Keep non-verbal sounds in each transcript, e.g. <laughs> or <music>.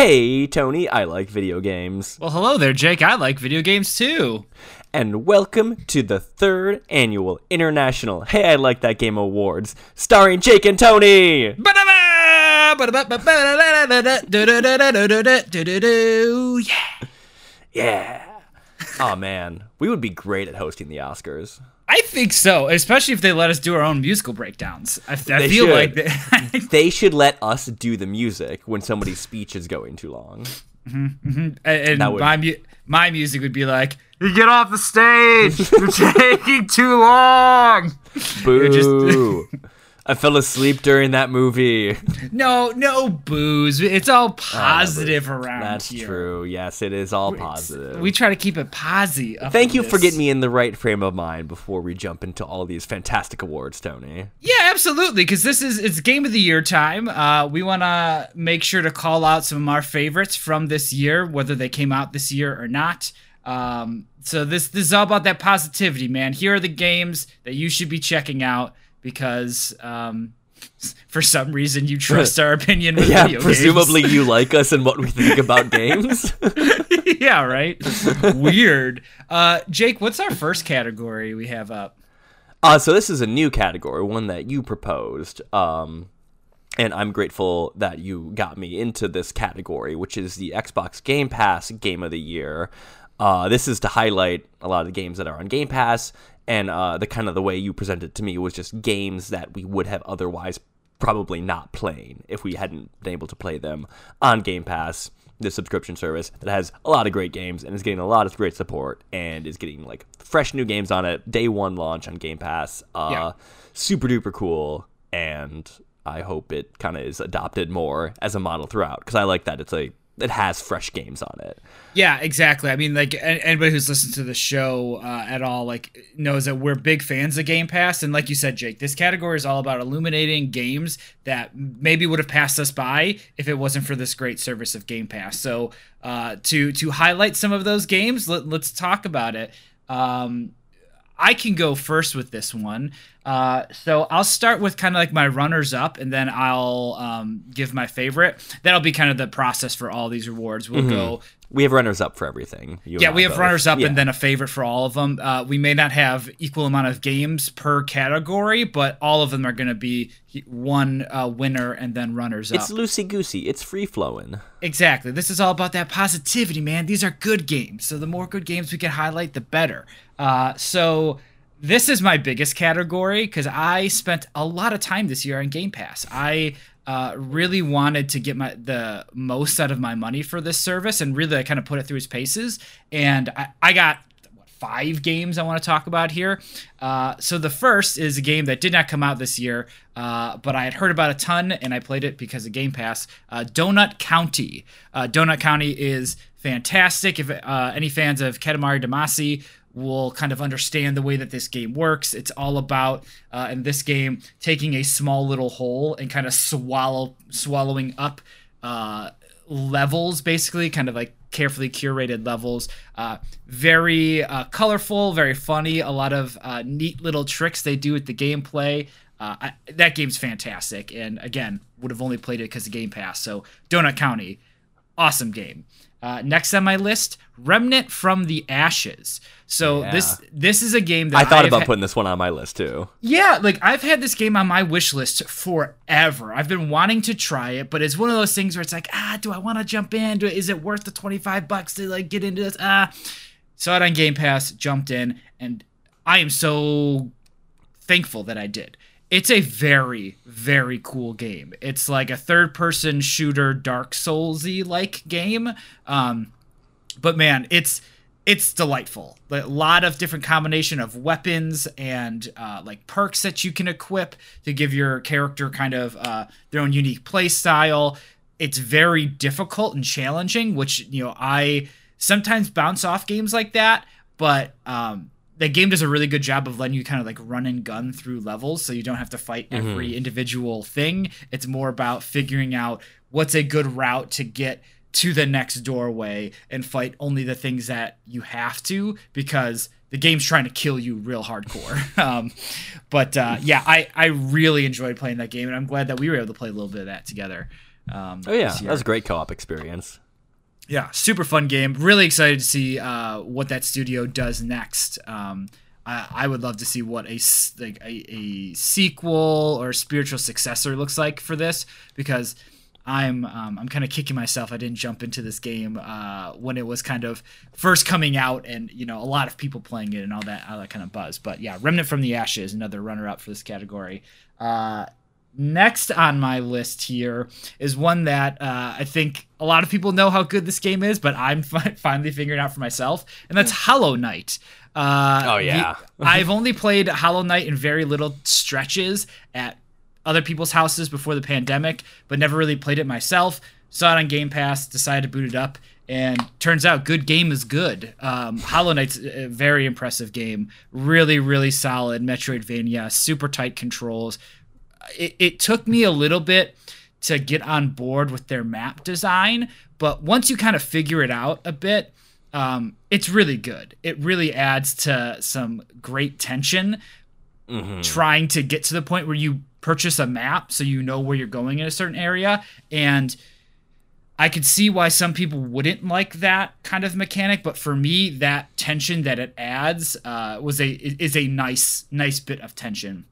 Hey, Tony, I like video games. Well, hello there, Jake. I like video games too. And welcome to the third annual International Hey, I Like That Game Awards, starring Jake and Tony. Yeah. Yeah. Oh man, we would be great at hosting the Oscars. I think so, especially if they let us do our own musical breakdowns. I, I feel should. like they, <laughs> They should let us do the music when somebody's speech is going too long. Mm-hmm, mm-hmm. and That would- my mu- my music would be like, "You get off the stage. <laughs> You're taking too long." Boo! <laughs> I fell asleep during that movie. No, no booze. It's all <laughs> positive around That's here. true. Yes, it is all positive. We try to keep it posy. Thank you for getting me in the right frame of mind before we jump into all these fantastic awards, Tony. Yeah, absolutely. Because this is it's game of the year time. Uh, we want to make sure to call out some of our favorites from this year, whether they came out this year or not. Um, so this this is all about that positivity, man. Here are the games that you should be checking out because um, <laughs> for some reason you trust our <laughs> opinion with Yeah, video presumably you <laughs> like us and what we think about games. games. yeah, right. Weird. Uh, Jake, what's our first category we have up? Uh, so this is a new category, one that you proposed. Um, and I'm grateful that you got me into this category, which is the Xbox Game Pass Game of the Year. Uh, this is to highlight a lot of the games that are on Game Pass, and uh, the kind of the way you presented to me was just games that we would have otherwise probably not playing if we hadn't been able to play them on Game Pass, the subscription service that has a lot of great games and is getting a lot of great support and is getting like fresh new games on it. Day one launch on Game Pass. Uh, Yeah. Super duper cool, and I hope it kind of is adopted more as a model throughout because I like that it's a it has fresh games on it. Yeah, exactly. I mean, like anybody who's listened to the show uh, at all, like knows that we're big fans of Game Pass. And like you said, Jake, this category is all about illuminating games that maybe would have passed us by if it wasn't for this great service of Game Pass. So uh, to to highlight some of those games, let, let's talk about it. Um, I can go first with this one. Uh, so I'll start with kind of like my runners up, and then I'll um, give my favorite. That'll be kind of the process for all these rewards. We'll go We have runners up for everything. Yeah, we have both. runners up Yeah. and then a favorite for all of them. Uh, we may not have equal amount of games per category, but all of them are going to be one uh, winner and then runners up. It's loosey goosey. It's free flowing. Exactly. This is all about that positivity, man. These are good games. So the more good games we can highlight, the better. Uh, so this is my biggest category because I spent a lot of time this year on Game Pass. I uh, really wanted to get my the most out of my money for this service, and really kind of put it through its paces. And I, I got what, five games I want to talk about here. Uh, so the first is a game that did not come out this year, uh, but I had heard about a ton and I played it because of Game Pass. Uh, Donut County. Uh, Donut County is fantastic. If uh, any fans of Katamari Damacy will kind of understand the way that this game works. It's all about uh, in this game taking a small little hole and kind of swallow swallowing up uh, levels, basically, kind of like carefully curated levels. Uh, very uh, colorful, very funny. A lot of uh, neat little tricks they do with the gameplay. Uh, I, that game's fantastic, and again, would have only played it because of Game Pass. So, Donut County, awesome game. Uh, next on my list, Remnant from the Ashes. So Yeah. this this is a game that I thought have about ha- putting this one on my list too. yeah, like I've had this game on my wish list forever. I've been wanting to try it, but it's one of those things where it's like, ah, do I want to jump in? Do, is it worth the 25 bucks to like get into this? Ah. Saw it on Game Pass, jumped in, and I am so thankful that I did. It's a very, very cool game. It's like a third person shooter, Dark Soulsy like game. Um, but man, it's it's delightful. A lot of different combination of weapons and uh, like perks that you can equip to give your character kind of uh, their own unique play style. It's very difficult and challenging, which you know I sometimes bounce off games like that, but um, the game does a really good job of letting you kind of like run and gun through levels, so you don't have to fight every individual thing. It's more about figuring out what's a good route to get to the next doorway and fight only the things that you have to because the game's trying to kill you real hardcore. <laughs> um, but uh, yeah, I, I really enjoyed playing that game, and I'm glad that we were able to play a little bit of that together. Um, Oh yeah, that was a great co-op experience. Yeah, super fun game. Really excited to see uh, what that studio does next. Um, I, I would love to see what a like a, a sequel or spiritual successor looks like for this because I'm um, I'm kind of kicking myself. I didn't jump into this game uh, when it was kind of first coming out, and you know a lot of people playing it and all that all that kind of buzz. But yeah, Remnant from the Ashes, another runner up for this category. Uh, next on my list here is one that uh, I think a lot of people know how good this game is, but I'm fi- <laughs> finally figuring out for myself, and that's Hollow Knight. Uh, Oh, yeah. the- <laughs> I've only played Hollow Knight in very little stretches at other people's houses before the pandemic, but never really played it myself. Saw it on Game Pass, decided to boot it up, and turns out good game is good. Um, Hollow Knight's a very impressive game, really, really solid Metroidvania, super tight controls. It, it took me a little bit to get on board with their map design, but once you kind of figure it out a bit, um, it's really good. It really adds to some great tension trying to get to the point where you purchase a map so you know where you're going in a certain area and I could see why some people wouldn't like that kind of mechanic, but for me, that tension that it adds uh, was a is a nice nice bit of tension.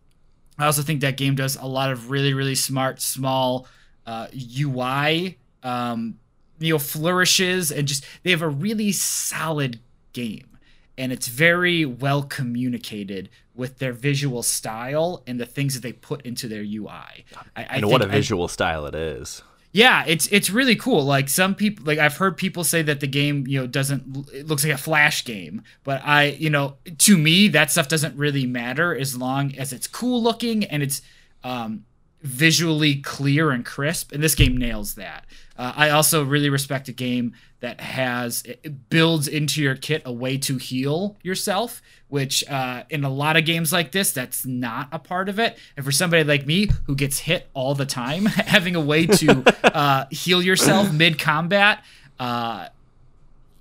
I also think that game does a lot of really really smart small uh, UI, um, you know, flourishes and just they have a really solid game, and it's very well communicated with their visual style and the things that they put into their UI. I, I And what a think- I- visual style it is. Yeah, it's it's really cool. Like some people, like I've heard people say that the game, you know, doesn't it looks like a flash game, but I, you know, to me that stuff doesn't really matter as long as it's cool looking and it's um, visually clear and crisp. And this game nails that. Uh, I also really respect a game that has it builds into your kit a way to heal yourself, which uh, in a lot of games like this, that's not a part of it. And for somebody like me who gets hit all the time, <laughs> having a way to <laughs> uh, heal yourself mid combat. Uh,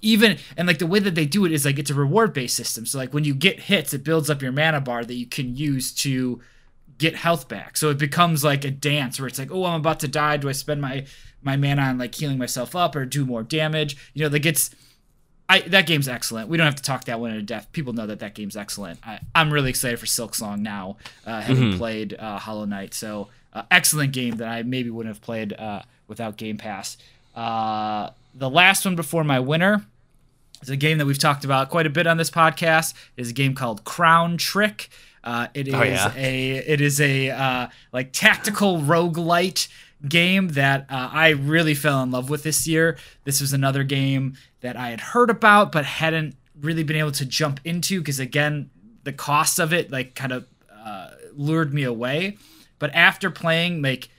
even and like the way that they do it is like it's a reward based system. So like when you get hits, it builds up your mana bar that you can use to get health back. So it becomes like a dance where it's like, oh, I'm about to die. Do I spend my my mana on like healing myself up or do more damage? You know, like it's I that game's excellent. We don't have to talk that one to death. People know that that game's excellent. I, I'm really excited for Silksong now, uh, having played uh, Hollow Knight. So uh, excellent game that I maybe wouldn't have played uh, without Game Pass. Uh, the last one before my winner is a game that we've talked about quite a bit on this podcast. It is a game called Crown Trick. Uh, it is Oh, yeah. a it is a uh, like tactical roguelite game that uh, I really fell in love with this year. This was another game that I had heard about but hadn't really been able to jump into because again the cost of it like kind of uh, lured me away. But after playing like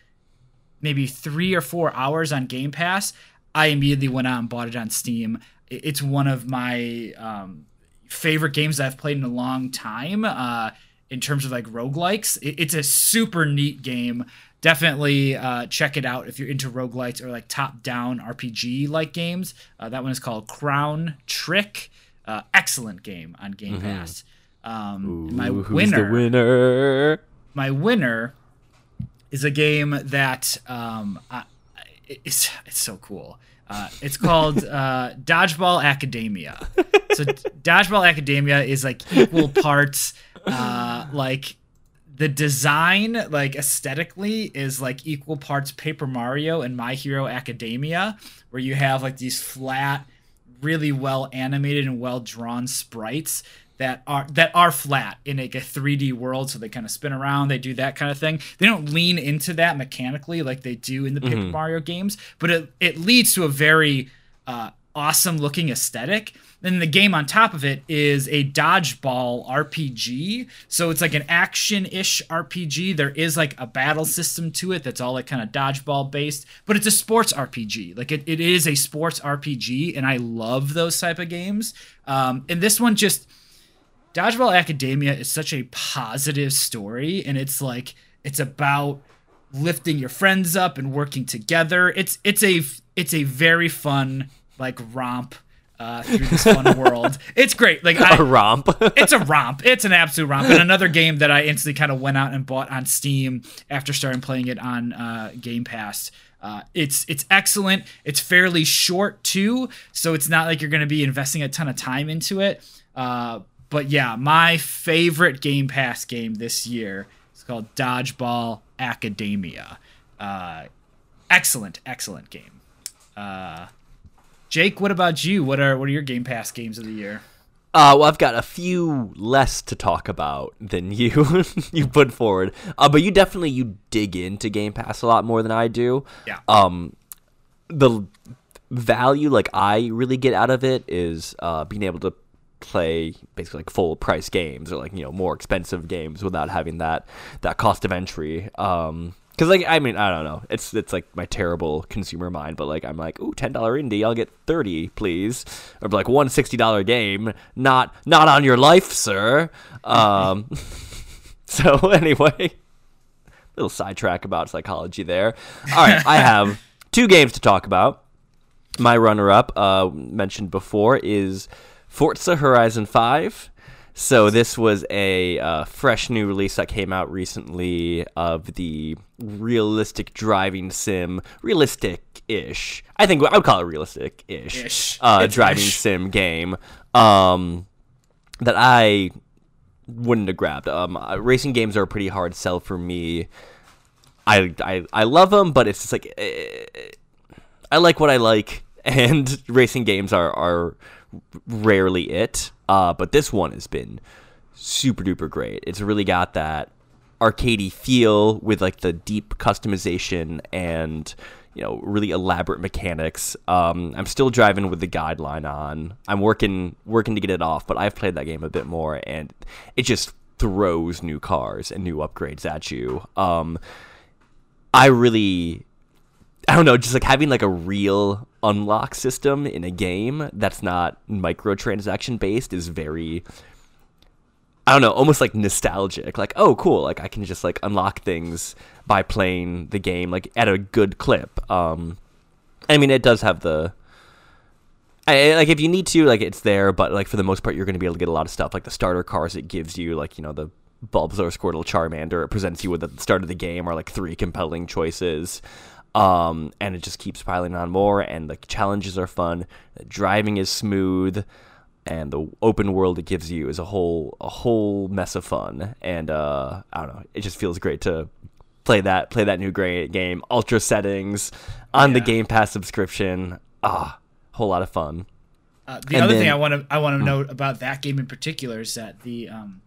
maybe three or four hours on Game Pass, I immediately went out and bought it on Steam. It's one of my um, favorite games I've played in a long time uh, in terms of like roguelikes. It- It's a super neat game. Definitely uh, check it out if you're into roguelikes or like top down RPG like games. Uh, that one is called Crown Trick. Uh, excellent game on Game Pass. Um, my Ooh, who's winner the winner? my winner is a game that um, I, it's it's so cool. Uh, it's called <laughs> uh, Dodgeball Academia. So Dodgeball Academia is like equal <laughs> parts uh, like the design like aesthetically is like equal parts Paper Mario and My Hero Academia, where you have like these flat, really well animated and well drawn sprites that are that are flat in like a 3D world, so they kind of spin around, they do that kind of thing. They don't lean into that mechanically like they do in the Paper Mario games, but it it leads to a very uh, awesome looking aesthetic. Then the game on top of it is a dodgeball RPG. So it's like an action ish RPG. There is like a battle system to it that's all like kind of dodgeball based, but it's a sports RPG. Like it, it is a sports RPG, and I love those type of games. Um, and this one just. Dodgeball Academia is such a positive story, and it's like it's about lifting your friends up and working together. It's it's a it's a very fun like romp uh, through this fun world. <laughs> It's great. Like I, a romp. <laughs> it's a romp. It's an absolute romp. And another game that I instantly kind of went out and bought on Steam after starting playing it on uh, Game Pass. Uh, it's it's excellent. It's fairly short too, so it's not like you're going to be investing a ton of time into it. Uh, but yeah, my favorite Game Pass game this year is called Dodgeball Academia. Uh, excellent, excellent game. Jake, what about you? What are what are your Game Pass games of the year? Uh, well, I've got a few less to talk about than <laughs> you you put forward. Uh, but you definitely you dig into Game Pass a lot more than I do. Yeah. Um, the value like I really get out of it is uh, being able to play basically like full price games or like you know more expensive games without having that that cost of entry. Um, because like I mean I don't know it's it's like my terrible consumer mind, but like I'm like ooh ten dollar indie I'll get thirty please or like one sixty dollar game not not on your life sir. Um, <laughs> so <laughs> anyway, little sidetrack about psychology there. All right, I have two games to talk about. My runner up uh, mentioned before is Forza Horizon Five. So this was a uh, fresh new release that came out recently of the realistic driving sim, realistic-ish. I think I would call it realistic-ish Ish. uh, driving ish. sim game um, that I wouldn't have grabbed. Um, uh, racing games are a pretty hard sell for me. I, I, I love them, but it's just like eh, I like what I like, and racing games are are rarely it. Uh, but this one has been super duper great. It's really got that arcadey feel with like the deep customization and you know really elaborate mechanics. Um, I'm still driving with the guideline on. I'm working working to get it off, but I've played that game a bit more, and it just throws new cars and new upgrades at you. Um, I really I don't know, just like having like a real unlock system in a game that's not microtransaction based is very I don't know, almost like nostalgic. Like, oh cool, like I can just like unlock things by playing the game like at a good clip. Um I mean it does have the I, like if you need to, like it's there, but like for the most part, you're going to be able to get a lot of stuff, like the starter cars it gives you, like you know the Bulbasaur, Squirtle, Charmander. It presents you with at the start of the game are like three compelling choices, um, and it just keeps piling on more. And the challenges are fun, the driving is smooth, and the open world it gives you is a whole a whole mess of fun. And uh, I don't know, it just feels great to play that play that new great game, ultra settings on the Game Pass subscription. Ah, whole lot of fun. Uh, the And other thing I want to I want to note about that game in particular is that the um,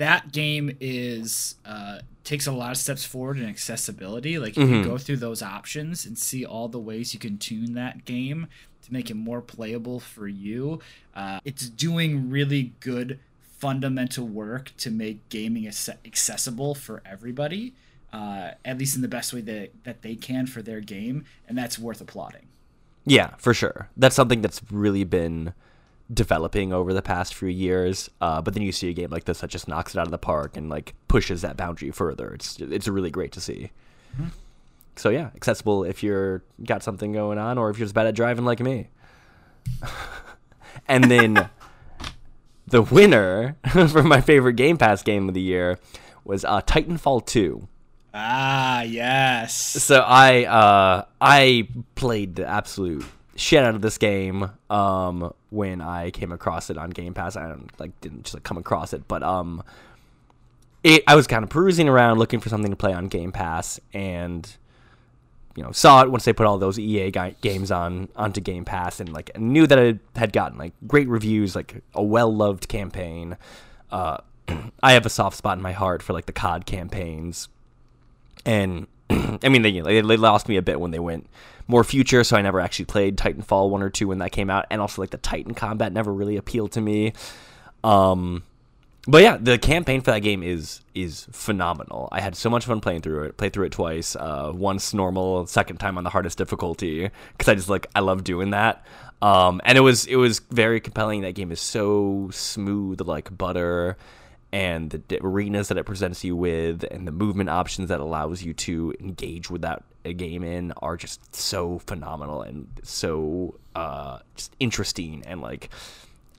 that game is uh, takes a lot of steps forward in accessibility. Like if you go through those options and see all the ways you can tune that game to make it more playable for you, uh, it's doing really good fundamental work to make gaming ac- accessible for everybody. Uh, at least in the best way that, that they can for their game, and that's worth applauding. Yeah, for sure. That's something that's really been developing over the past few years. Uh, but then you see a game like this that just knocks it out of the park and like pushes that boundary further. It's it's really great to see. So yeah, accessible if you're got something going on or if you're just bad at driving like me. <laughs> and then the winner <laughs> for my favorite Game Pass game of the year was uh, Titanfall 2. Ah, yes. So I uh I played the absolute shit out of this game um when I came across it on Game Pass. I don't like didn't just like, come across it, but um it I was kind of perusing around looking for something to play on Game Pass and you know saw it once they put all those EA games on onto Game Pass and like knew that it had gotten like great reviews, like a well-loved campaign. Uh <clears throat> I have a soft spot in my heart for like the COD campaigns and <clears throat> I mean they they lost me a bit when they went more future, so I never actually played Titanfall one or two when that came out, and also like the Titan combat never really appealed to me. Um, but yeah, the campaign for that game is is phenomenal. I had so much fun playing through it. Played through it twice. Uh, once normal, second time on the hardest difficulty because I just like I love doing that. Um, and it was it was very compelling. That game is so smooth like butter, and the arenas that it presents you with and the movement options that allows you to engage with that game in are just so phenomenal and so uh, just interesting and like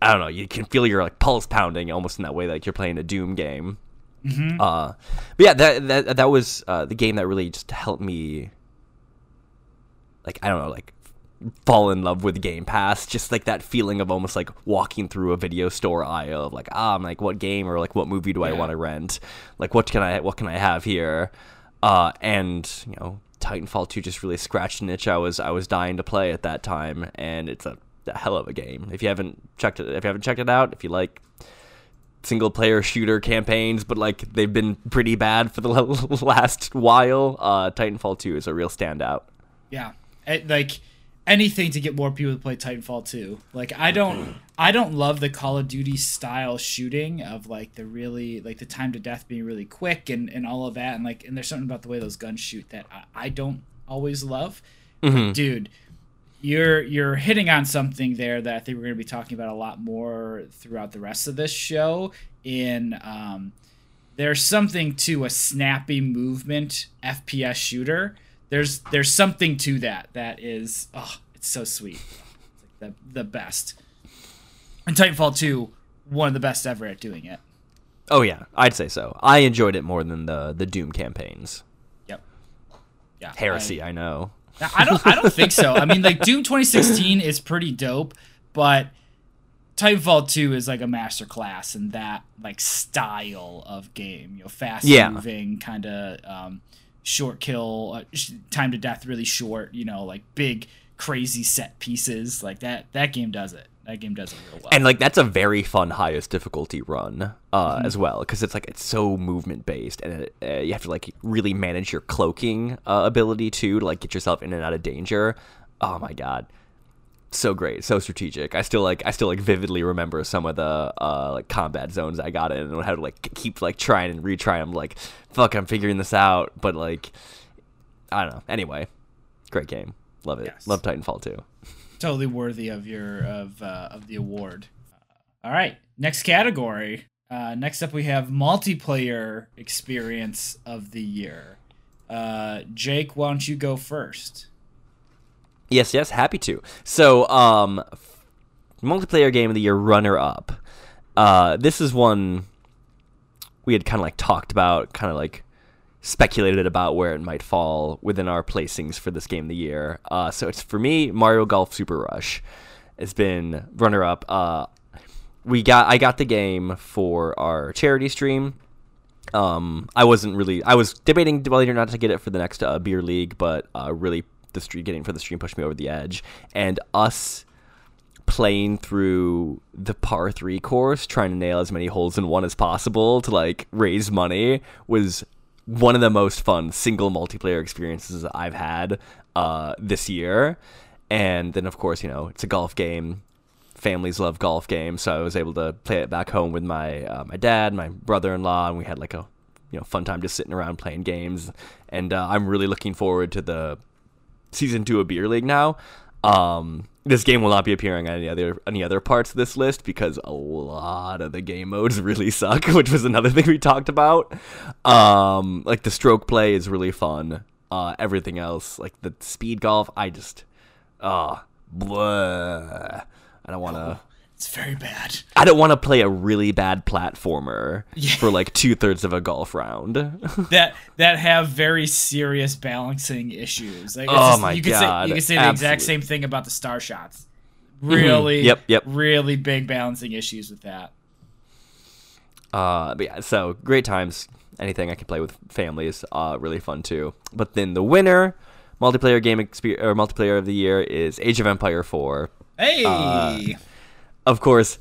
I don't know, you can feel your like pulse pounding almost in that way, like you're playing a Doom game. Mm-hmm. Uh, but yeah, that that that was uh, the game that really just helped me, like I don't know, like fall in love with Game Pass. Just like that feeling of almost like walking through a video store aisle of like, ah, I'm like, what game or like what movie do I want to rent? Like, what can I what can I have here? Uh, and you know, Titanfall 2 just really scratched an itch I was I was dying to play at that time, and it's a, a hell of a game. If you haven't checked it, if you haven't checked it out, if you like single player shooter campaigns, but like they've been pretty bad for the <laughs> last while, uh, Titanfall 2 is a real standout. Yeah, it, like anything to get more people to play Titanfall 2. Like I don't I don't love the Call of Duty style shooting of like the really like the time to death being really quick and and all of that and like and there's something about the way those guns shoot that I, I don't always love. Mm-hmm. dude, you're you're hitting on something there that I think we're going to be talking about a lot more throughout the rest of this show in um there's something to a snappy movement FPS shooter there's there's something to that that is oh it's so sweet. It's like the, the best. And titanfall 2 one of the best ever at doing it. Oh yeah. I'd say so. I enjoyed it more than the the doom campaigns. Yep. Yeah heresy i, I know. I don't i don't think so. I mean like doom 2016 is pretty dope but Titanfall 2 is like a master class in that like style of game, you know, fast yeah. moving kind of um, short kill, uh, time to death really short. You know, like big crazy set pieces like that. That game does it. That game does it real well. And like that's a very fun highest difficulty run uh, mm-hmm. as well because it's like it's so movement based and it, uh, you have to like really manage your cloaking uh, ability too to like get yourself in and out of danger. Oh my god so great, so strategic. I still like I still like vividly remember some of the uh like combat zones I got in and how to like keep like trying and retry them like fuck I'm figuring this out, but like I don't know. Anyway, great game. Love it. Yes. Love Titanfall 2. Totally worthy of your of uh, of the award. Uh, all right, next category. Uh, next up, we have multiplayer experience of the year. Uh, Jake, why don't you go first? Yes, yes, happy to. So, um, multiplayer game of the year runner up. Uh, this is one we had kind of like talked about, kind of like speculated about where it might fall within our placings for this game of the year. Uh, so it's for me Mario Golf Super Rush. It's been runner up. Uh, we got I got the game for our charity stream. Um, I wasn't really I was debating whether or not to get it for the next uh, beer league, but uh, really the stream getting for the stream pushed me over the edge, and us playing through the par three course, trying to nail as many holes in one as possible to like raise money was one of the most fun single multiplayer experiences I've had uh, this year. And then, of course, you know, it's a golf game. Families love golf games, so I was able to play it back home with my uh, my dad, my brother in law, and we had like a you know fun time just sitting around playing games. And uh, I'm really looking forward to the season two of Beer League now. Um, this game will not be appearing on any other any other parts of this list because a lot of the game modes <laughs> really suck, <laughs> which was another thing we talked about. Um, like the stroke play is really fun. Uh, everything else, like the speed golf, I just, uh. I don't want to. <laughs> It's very bad. I don't want to play a really bad platformer yeah. for like two thirds of a golf round. <laughs> that that have very serious balancing issues. Like, oh just, my you could god! Say, you could say the Absolutely. exact same thing about the star shots. Mm-hmm. Really, mm-hmm. yep, yep. Really big balancing issues with that. Uh, but yeah, so great times. Anything I can play with family is uh, really fun too. But then the winner, multiplayer game experience or multiplayer of the year is Age of Empire 4. Hey. Uh, of course,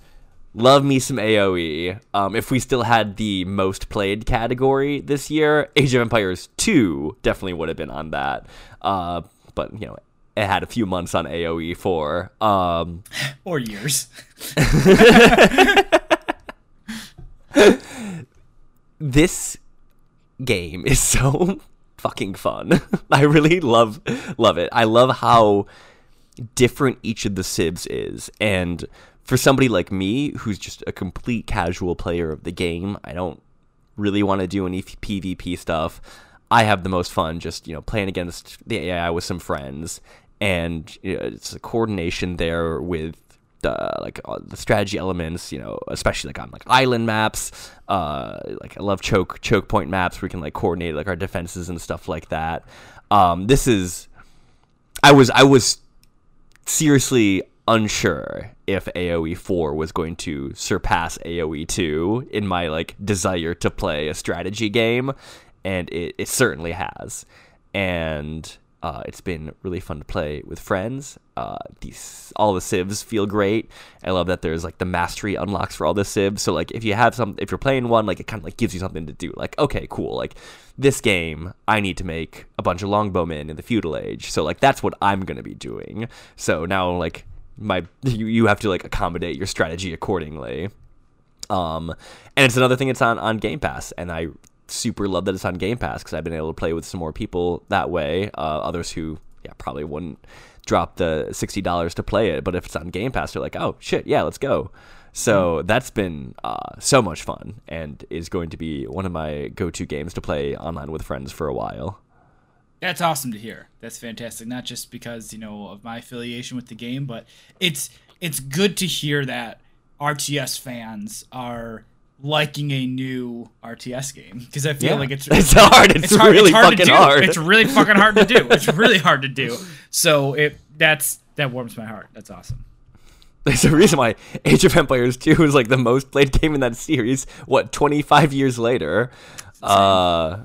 love me some AoE. Um, if we still had the most played category this year, Age of Empires 2 definitely would have been on that. Uh, but, you know, it had a few months on AoE 4. Um, <laughs> or years. <laughs> this game is so <laughs> fucking fun. I really love love it. I love how different each of the civs is and for somebody like me who's just a complete casual player of the game, I don't really want to do any PvP stuff. I have the most fun just you know playing against the AI with some friends, and you know, it's a coordination there with the like uh, the strategy elements. You know, especially like on like island maps. Uh, like I love choke choke point maps where we can like coordinate like our defenses and stuff like that. Um, this is, I was I was seriously unsure if AoE 4 was going to surpass AoE 2 in my like desire to play a strategy game and it, it certainly has. And uh, it's been really fun to play with friends. Uh, these all the civs feel great. I love that there's like the mastery unlocks for all the civs. So like if you have some, if you're playing one, like it kind of like gives you something to do. Like okay, cool. Like this game, I need to make a bunch of longbowmen in the feudal age. So like that's what I'm gonna be doing. So now like my you, you have to like accommodate your strategy accordingly. Um, and it's another thing it's on on Game Pass, and I super love that it's on Game Pass because I've been able to play with some more people that way. Uh, others who, yeah, probably wouldn't drop the sixty dollars to play it, but if it's on Game Pass, they're like, oh shit, yeah, let's go. So mm. that's been uh, so much fun and is going to be one of my go-to games to play online with friends for a while. That's awesome to hear. That's fantastic. Not just because you know of my affiliation with the game, but it's it's good to hear that RTS fans are liking a new RTS game because I feel yeah. like it's <laughs> it's hard. It's, it's hard. really it's hard fucking hard. It's really fucking hard to do. <laughs> It's really hard to do. So it that's that warms my heart. That's awesome. There's a reason why Age of Empires 2 is like the most played game in that series. What 25 years later? Uh,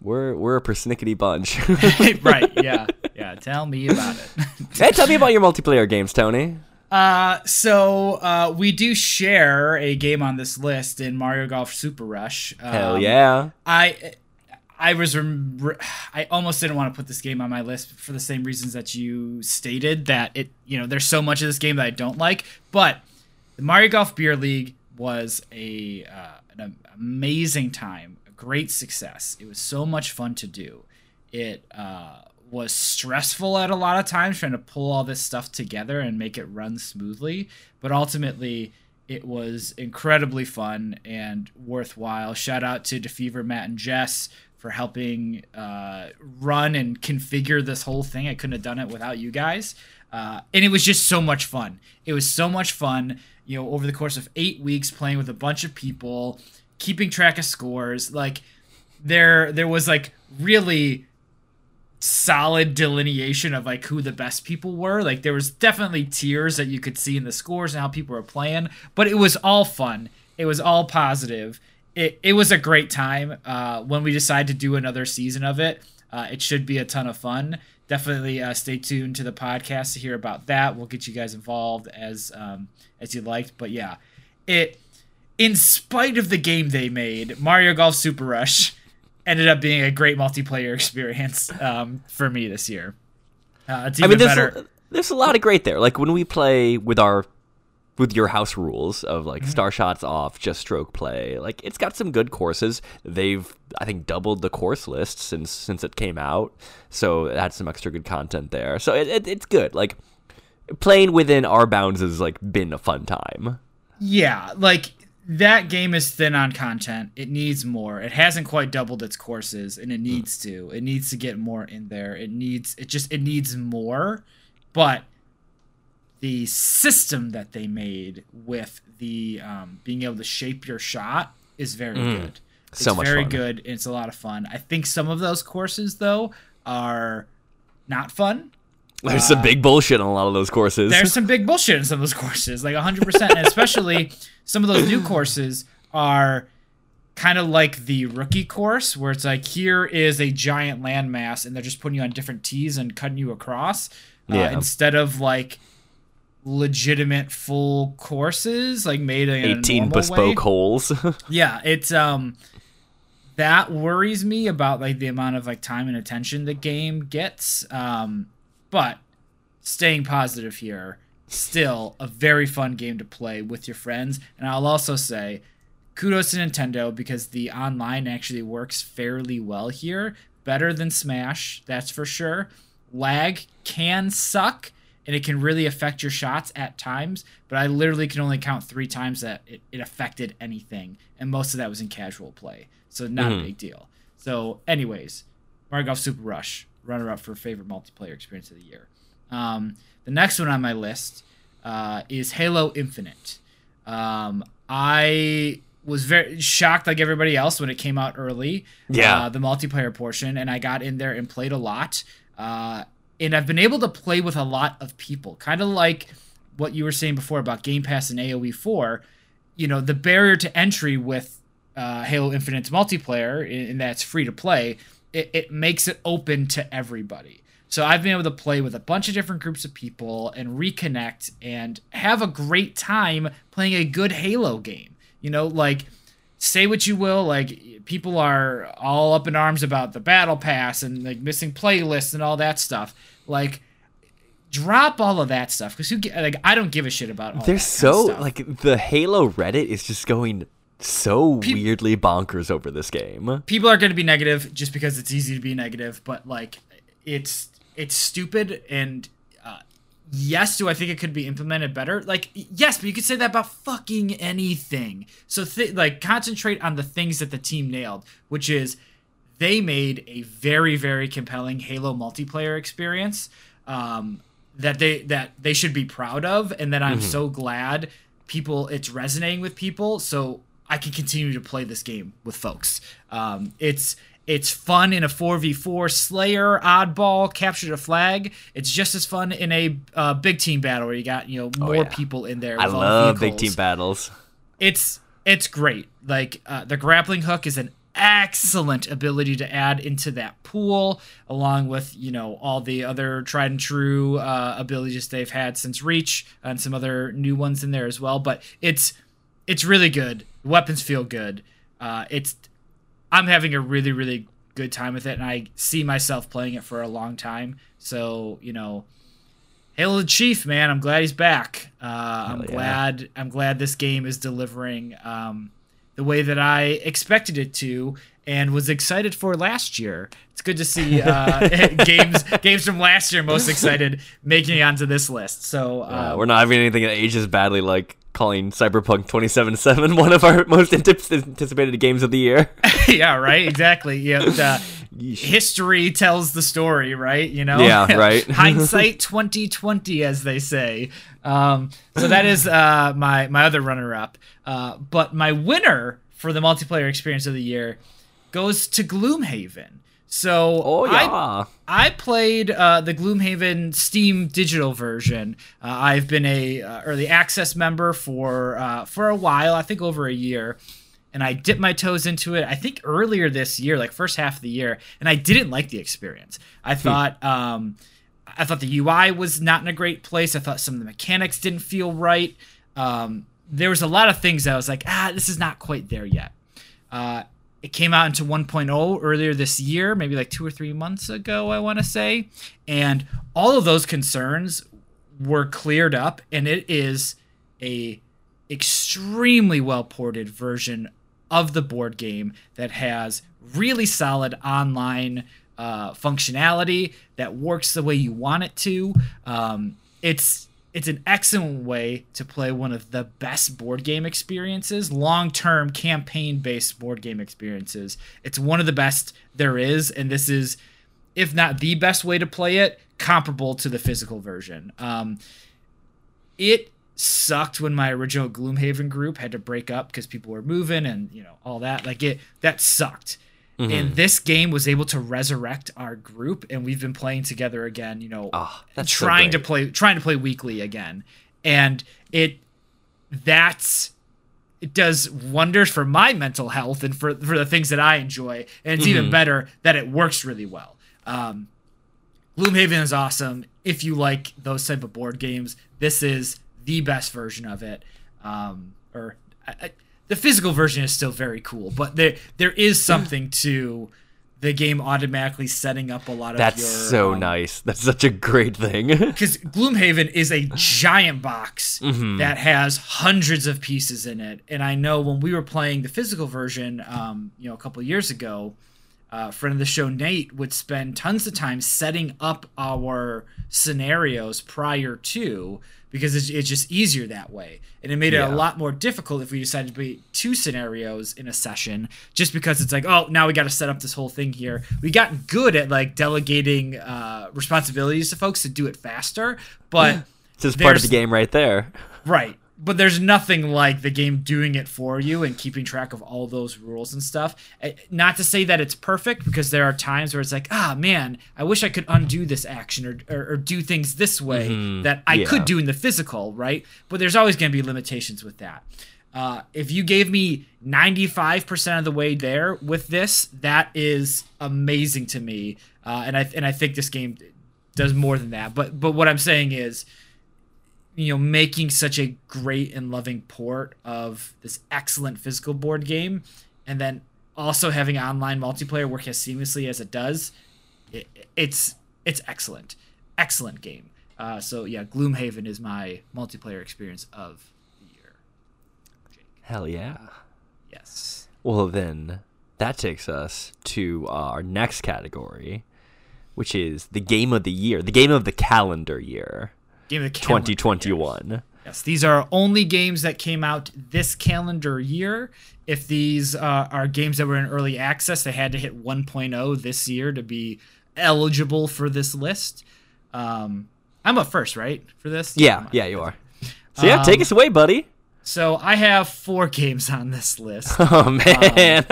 we're we're a persnickety bunch. <laughs> right? Yeah. Yeah. Tell me about it. <laughs> hey, tell me about your multiplayer games, Tony. Uh, so uh, we do share a game on this list in Mario Golf Super Rush. Um, Hell yeah! I I was rem- I almost didn't want to put this game on my list for the same reasons that you stated that it you know there's so much of this game that I don't like, but the Mario Golf Beer League was a uh, an amazing time, great success. It was so much fun to do. It uh, was stressful at a lot of times trying to pull all this stuff together and make it run smoothly. But ultimately, it was incredibly fun and worthwhile. Shout out to DeFever, Matt, and Jess for helping uh, run and configure this whole thing. I couldn't have done it without you guys. Uh, and it was just so much fun. It was so much fun, you know, over the course of eight weeks playing with a bunch of people, keeping track of scores. Like there, there was like really solid delineation of like who the best people were. Like there was definitely tiers that you could see in the scores and how people were playing, but it was all fun. It was all positive. It it was a great time. Uh, when we decide to do another season of it, uh, it should be a ton of fun. Definitely uh, stay tuned to the podcast to hear about that. We'll get you guys involved as um, as you liked. But yeah, it in spite of the game they made, Mario Golf Super Rush ended up being a great multiplayer <laughs> experience um, for me this year. Uh, it's even I mean, there's better. A, there's a lot of great there. Like when we play with our with your house rules of like mm-hmm. star shots off, just stroke play. Like it's got some good courses. They've I think doubled the course list since since it came out, so it had some extra good content there. So it, it, it's good. Like playing within our bounds has like been a fun time. Yeah, like that game is thin on content. It needs more. It hasn't quite doubled its courses, and it needs to. It needs to get more in there. It needs. It just. It needs more. But the system that they made with the um, being able to shape your shot is very mm. good. It's so much very fun. good. It's a lot of fun. I think some of those courses though are not fun. There's uh, some big bullshit on a lot of those courses. There's some big bullshit in some of those courses, like 100%. and especially <laughs> some of those new courses are kind of like the rookie course, where it's like, here is a giant landmass, and they're just putting you on different tees and cutting you across. Uh, yeah. Instead of like legitimate full courses, like made in 18 bespoke way. holes. <laughs> yeah. It's, um, that worries me about like the amount of like time and attention the game gets. Um, but staying positive here, still a very fun game to play with your friends. And I'll also say kudos to Nintendo because the online actually works fairly well here. Better than Smash, that's for sure. Lag can suck and it can really affect your shots at times. But I literally can only count three times that it, it affected anything, and most of that was in casual play, so not Mhm. a big deal. So, anyways, Mario Golf Super Rush, runner up for favorite multiplayer experience of the year. Um, the next one on my list uh, is Halo Infinite. Um, I was very shocked, like everybody else, when it came out early. Yeah. uh, the multiplayer portion, and I got in there and played a lot. Uh, and I've been able to play with a lot of people, kind of like what you were saying before about Game Pass and AOE four. You know, the barrier to entry with uh, Halo Infinite's multiplayer, and that's free to play, it, it makes it open to everybody. So I've been able to play with a bunch of different groups of people and reconnect and have a great time playing a good Halo game. You know, like say what you will, like people are all up in arms about the battle pass and like missing playlists and all that stuff. Like drop all of that stuff because who like I don't give a shit about all They're that kind of so like the Halo Reddit is just going so Pe- weirdly bonkers over this game. people are going to be negative just because it's easy to be negative but like it's it's stupid and uh, yes do i think it could be implemented better? Like yes but you could say that about fucking anything. So th- like concentrate on the things that the team nailed which is they made a very very compelling halo multiplayer experience um, that they that they should be proud of and that i'm so glad people it's resonating with people. So i can continue to play this game with folks um, it's it's fun in a 4v4 slayer oddball capture the flag it's just as fun in a uh, big team battle where you got you know more yeah. people in there I love big team battles. it's it's great. Like uh, the grappling hook is an excellent ability to add into that pool, along with you know all the other tried and true uh, abilities they've had since Reach and some other new ones in there as well. But it's it's really good. Weapons feel good. Uh, it's I'm having a really really good time with it, and I see myself playing it for a long time. So you know. Hail the Chief, man! I'm glad he's back. Uh, I'm yeah. glad. I'm glad this game is delivering um, the way that I expected it to, and was excited for last year. It's good to see uh, <laughs> games games from last year most excited making it onto this list. So Uh, we're not having anything that ages badly like calling Cyberpunk 2077 <laughs> one of our most anticipated games of the year. <laughs> yeah, right, exactly. Yeah, the, history tells the story, right? You know, Yeah, right. Hindsight twenty twenty, as they say. Um, so that is uh, my my other runner up. Uh, but my winner for the multiplayer experience of the year goes to Gloomhaven. So Oh I yeah. I played uh, the Gloomhaven Steam digital version. Uh, I've been a uh, early access member for uh, for a while. I think over a year, and I dipped my toes into it. I think earlier this year, like first half of the year, and I didn't like the experience. I thought um, I thought the UI was not in a great place. I thought some of the mechanics didn't feel right. Um, there was a lot of things that I was like, ah, this is not quite there yet. Uh, it came out into 1.0 earlier this year, maybe like two or three months ago, I want to say. And all of those concerns were cleared up, and it is a extremely well ported version of the board game that has really solid online uh, functionality that works the way you want it to. Um, it's it's an excellent way to play one of the best board game experiences, long term campaign based board game experiences. It's one of the best there is, and this is, if not the best way to play it, comparable to the physical version. Um, it sucked when my original Gloomhaven group had to break up because people were moving and you know all that. Like it, that sucked. And this game was able to resurrect our group, and we've been playing together again. You know, Oh, that's so trying to play trying to play weekly again. And it that's it does wonders for my mental health and for for the things that I enjoy. And it's Mm-hmm. even better that it works really well. Um Gloomhaven is awesome. If you like those type of board games this is the best version of it. Um or I, I, the physical version is still very cool but there there is something to the game automatically setting up a lot of That's your so um, nice. That's such a great thing. <laughs> because Gloomhaven is a giant box Mm-hmm. that has hundreds of pieces in it. And I know when we were playing the physical version, um, you know, a couple years ago, uh, friend of the show Nate would spend tons of time setting up our scenarios prior to because it's, it's just easier that way. And it made it a lot more difficult if we decided to be two scenarios in a session, just because it's like, oh, now we got to set up this whole thing here. We got good at like delegating uh, responsibilities to folks to do it faster, but It's <laughs> just part of the game right there. Right. But there's nothing like the game doing it for you and keeping track of all those rules and stuff. Eh, Not to say that it's perfect, because there are times where it's like, ah, man, I wish I could undo this action or, or, or do things this way that I yeah. could do in the physical, right? But there's always going to be limitations with that. Uh, if you gave me 95% of the way there with this, that is amazing to me. Uh, and I and I think this game does more than that. But but what I'm saying is, you know, making such a great and loving port of this excellent physical board game, and then also having online multiplayer work as seamlessly as it does, it, it's it's excellent, excellent game. Uh, so yeah, Gloomhaven is my multiplayer experience of the year. Hell yeah. Yes. Well, then that takes us to uh, our next category, which is the game of the year, the game of the calendar year, Game of the calendar year. 2021. Yes, these are only games that came out this calendar year. If these uh, are games that were in early access, they had to hit 1.0 this year to be eligible for this list. Um, I'm up first, right, for this? Yeah, yeah, you are. So yeah, take Um, us away, buddy. So I have four <laughs> games on this list. <laughs> Oh man.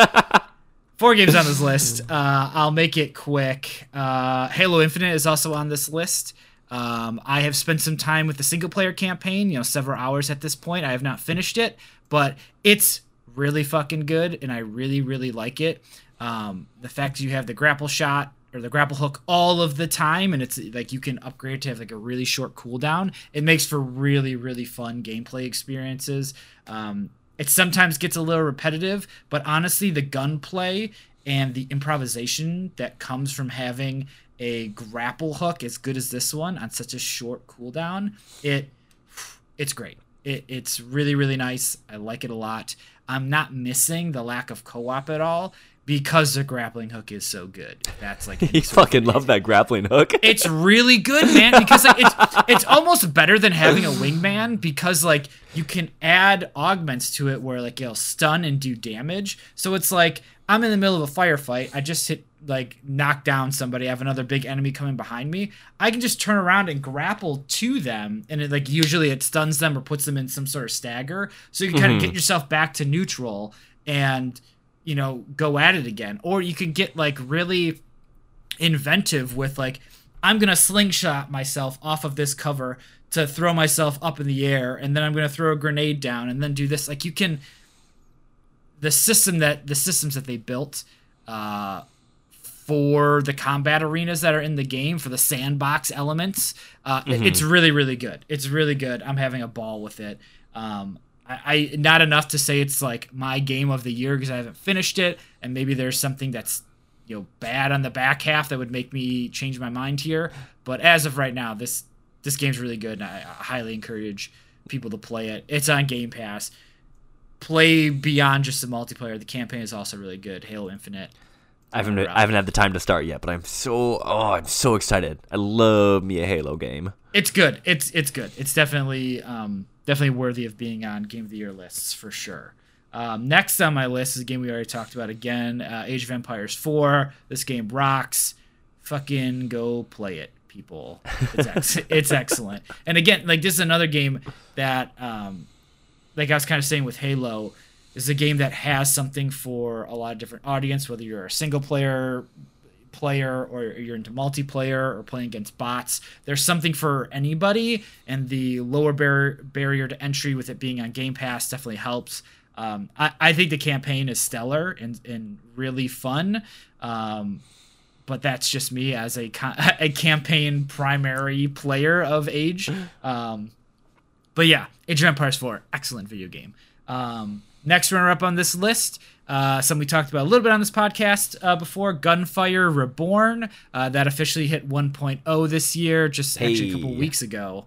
four games on this list. Uh, I'll make it quick. Uh, Halo Infinite is also on this list. Um, I have spent some time with the single player campaign, you know, several hours at this point. I have not finished it, but it's really fucking good, and I really, really like it. Um, the fact you have the grapple shot or the grapple hook all of the time, and it's like you can upgrade to have like a really short cooldown. It makes for really, really fun gameplay experiences. Um, it sometimes gets a little repetitive, but honestly, the gunplay and the improvisation that comes from having a grapple hook as good as this one on such a short cooldown, it <sighs> it's great. It, it's really really nice. I like it a lot. I'm not missing the lack of co-op at all because the grappling hook is so good. That's like <laughs> you fucking love that grappling hook. <laughs> it's really good, man, because like it's it's almost better than having a wingman because like you can add augments to it where like it'll stun and do damage. So it's like I'm in the middle of a firefight, I just hit like knock down somebody, I have another big enemy coming behind me. I can just turn around and grapple to them and it like usually it stuns them or puts them in some sort of stagger. So you can kind of get yourself back to neutral and you know go at it again. Or you can get like really inventive with like I'm gonna slingshot myself off of this cover to throw myself up in the air, and then I'm gonna throw a grenade down, and then do this. Like you can, the system that the systems that they built uh, for the combat arenas that are in the game for the sandbox elements, uh, it- it's really really good. It's really good. I'm having a ball with it. Um, I, I not enough to say it's like my game of the year because I haven't finished it, and maybe there's something that's you know bad on the back half that would make me change my mind here. But as of right now, this this game's really good, and I, I highly encourage people to play it. It's on Game Pass. Play beyond just the multiplayer. The campaign is also really good. Halo Infinite. I haven't. I haven't had the time to start yet, but I'm so oh I'm so excited. I love me a Halo game. It's good. It's it's good. It's definitely um, definitely worthy of being on Game of the Year lists for sure. Um, next on my list is a game we already talked about again, uh, Age of Empires 4. This game rocks. Fucking go play it, people. It's ex- <laughs> it's excellent. And again, like this is another game that, um, like I was kind of saying with Halo, is a game that has something for a lot of different audience, whether you're a single player player or you're into multiplayer or playing against bots. There's something for anybody, and the lower bar- barrier to entry with it being on Game Pass definitely helps. Um, I, I think the campaign is stellar and, and really fun. Um, but that's just me as a, <laughs> a campaign primary player of Age. <gasps> Um, but yeah, Age of Empires 4, excellent video game. Um, next runner up on this list, uh, something we talked about a little bit on this podcast uh, before Gunfire Reborn. Uh, that officially hit 1.0 this year, just actually a couple weeks ago.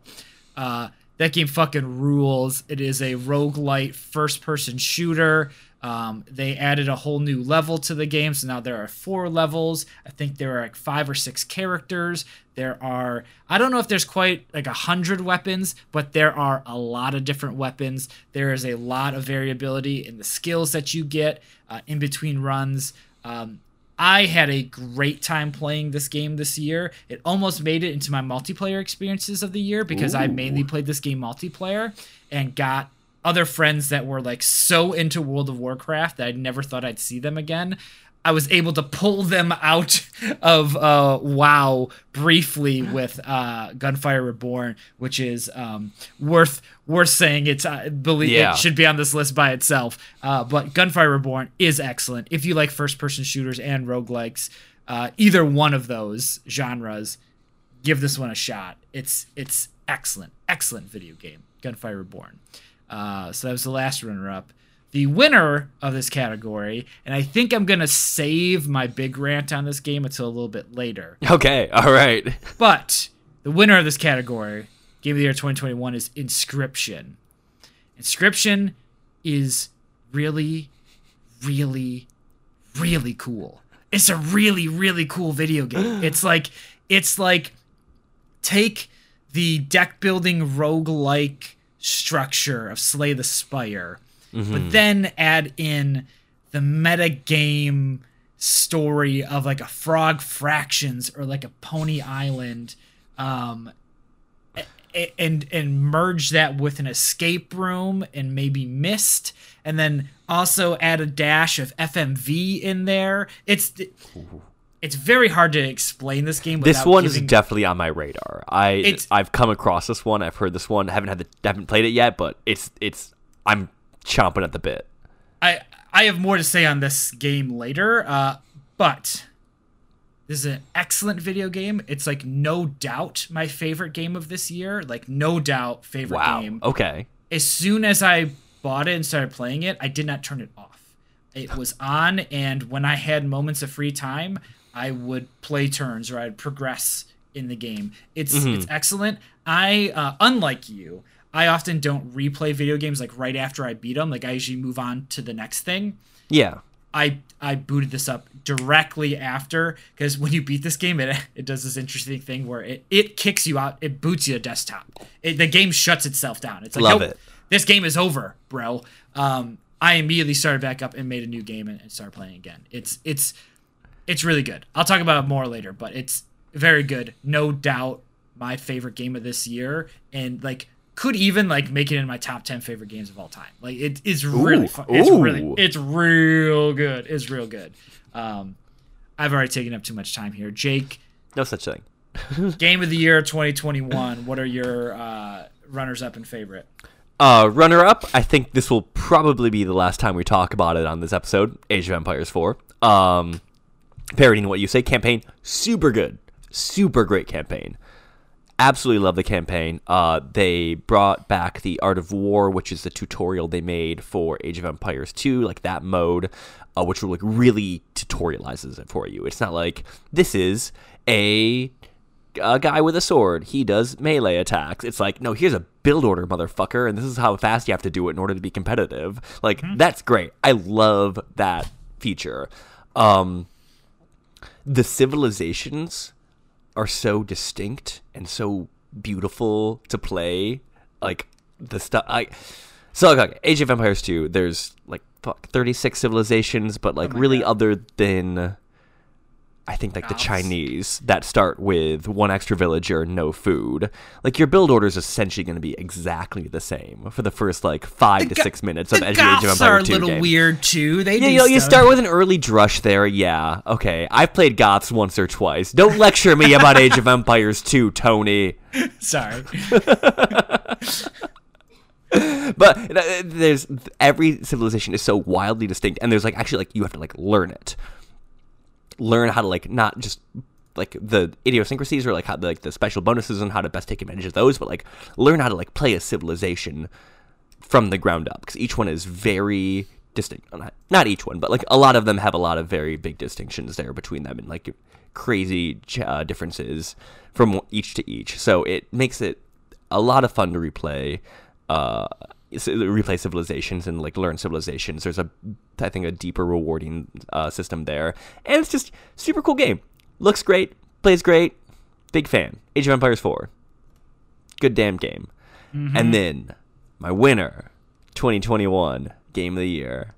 Uh, that game fucking rules. It is a roguelite first person shooter. Um, they added a whole new level to the game, so now there are four levels. I think there are like five or six characters. There are I don't know if there's quite like a hundred weapons, but there are a lot of different weapons. There is a lot of variability in the skills that you get uh, in between runs. Um, I had a great time playing this game this year. It almost made it into my multiplayer experiences of the year because I mainly played this game multiplayer and got other friends that were like so into World of Warcraft that I never thought I'd see them again. I was able to pull them out <laughs> of uh, WoW briefly with uh, Gunfire Reborn, which is um, worth worth saying. It's uh, believe Yeah. it should be on this list by itself. Uh, but Gunfire Reborn is excellent if you like first person shooters and roguelikes. Uh, either one of those genres, give this one a shot. It's it's excellent, excellent video game. Gunfire Reborn. Uh, so that was the last runner up. The winner of this category, and I think I'm gonna save my big rant on this game until a little bit later. Okay, all right. <laughs> But the winner of this category, Game of the Year 2021, is Inscryption. Inscryption is really, really, really cool. It's a really, really cool video game. <gasps> It's like it's like take the deck building roguelike structure of Slay the Spire, but then add in the meta game story of like a Frog Fractions or like a Pony Island, um, and and merge that with an escape room and maybe Myst, and then also add a dash of FMV in there. It's it's very hard to explain this game. This one giving- is definitely on my radar. I It's- I've come across this one. I've heard this one. haven't had the haven't played it yet, but it's it's I'm chomping at the bit. I I have more to say on this game later, uh, but this is an excellent video game. It's like no doubt my favorite game of this year. Like no doubt favorite Wow. game. Okay. As soon as I bought it and started playing it, I did not turn it off. It was on, and when I had moments of free time, I would play turns or I'd progress in the game. It's it's excellent. I uh, unlike you, I often don't replay video games like right after I beat them. Like I usually move on to the next thing. Yeah. I I booted this up directly after because when you beat this game, it <laughs> it does this interesting thing where it, it kicks you out, it boots you a desktop. It, the game shuts itself down. It's like Love "Nope, it. This game is over, bro. Um, I immediately started back up and made a new game and, and started playing again. It's it's it's really good. I'll talk about it more later, but it's very good. No doubt my favorite game of this year and like could even like make it in my top 10 favorite games of all time. Like it is really fun. It's ooh. really it's real good. It's real good. Um I've already taken up too much time here. Jake, No such thing. <laughs> game of the year 2021. What are your uh runners up and favorite? Uh, runner up, I think this will probably be the last time we talk about it on this episode, Age of Empires 4. Um, parodying what you say, campaign, super good. Super great campaign. Absolutely love the campaign. Uh, they brought back the Art of War, which is the tutorial they made for Age of Empires 2, like that mode, uh, which like really tutorializes it for you. It's not like this is a a guy with a sword. He does melee attacks. It's like, no, here's a build order, motherfucker, and this is how fast you have to do it in order to be competitive. Like, that's great. I love that feature. Um, the civilizations are so distinct and so beautiful to play. Like the stuff I. So okay, Age of Empires 2, there's like fuck 36 civilizations, but like oh really God. other than I think like the Chinese that start with one extra villager, no food. Like your build order is essentially going to be exactly the same for the first like five to Go- six minutes of the Age of Goths are a 2 little game. weird too. They Yeah, you know, you start with an early drush there. Yeah, okay. I've played Goths once or twice. Don't lecture me about Age of Empires <laughs> 2, Tony. <laughs> Sorry. <laughs> But there's every civilization is so wildly distinct, and there's like actually like you have to like learn it, learn how to like not just like the idiosyncrasies or like how the, like the special bonuses and how to best take advantage of those, but like learn how to like play a civilization from the ground up because each one is very distinct. Not, not each one, but like a lot of them have a lot of very big distinctions there between them and like crazy uh, differences from each to each. So it makes it a lot of fun to replay. Uh, replay civilizations and like learn civilizations. There's a I think a deeper rewarding uh, system there, and it's just super cool game. Looks great, plays great. Big fan. Age of Empires 4. Good damn game. Mm-hmm. And then my winner, 2021 game of the year,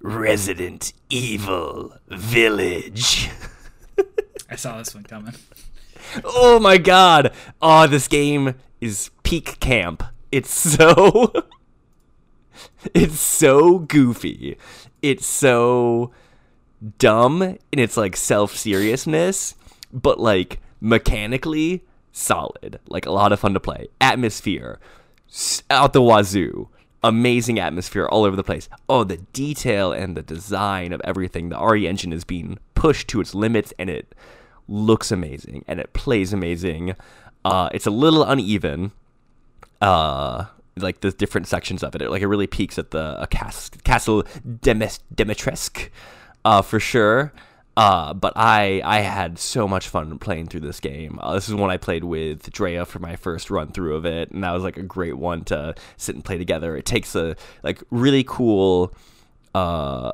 Resident Evil Village. I saw this one coming. <laughs> Oh my god. Oh, this game is peak camp. It's so <laughs> It's so goofy. It's so dumb in its like self-seriousness, but like mechanically solid. Like a lot of fun to play. Atmosphere out the wazoo. Amazing atmosphere all over the place. Oh, the detail and the design of everything. The RE engine is being pushed to its limits and it looks amazing and it plays amazing. Uh, it's a little uneven. Uh, like the different sections of it. it like it really peaks at the uh, Castle Demes- Dimitrescu, uh, for sure. Uh, but I I had so much fun playing through this game. Uh, this is one I played with Drea for my first run through of it, and that was like a great one to sit and play together. It takes a like really cool, uh,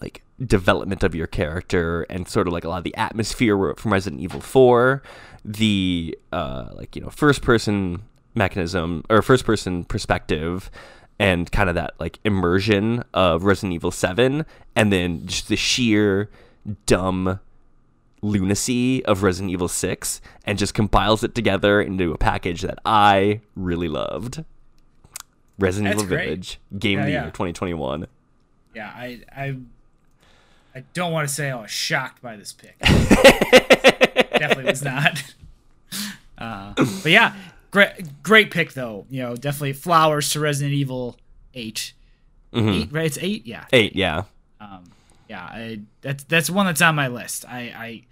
like development of your character and sort of like a lot of the atmosphere from Resident Evil Four, the uh like you know first person mechanism or first person perspective and kind of that like immersion of Resident Evil 7 and then just the sheer dumb lunacy of Resident Evil 6 and just compiles it together into a package that I really loved. Resident That's Evil great. Village, Game yeah, of the yeah. Year 2021. Yeah, I I I don't want to say I was shocked by this pick. <laughs> definitely was not. <laughs> Uh, but yeah, great great pick though. You know, definitely flowers to Resident Evil 8. Mm-hmm. Eight, right? It's eight. Yeah. Eight. Yeah. Um, yeah, I, that's that's one that's on my list. I, I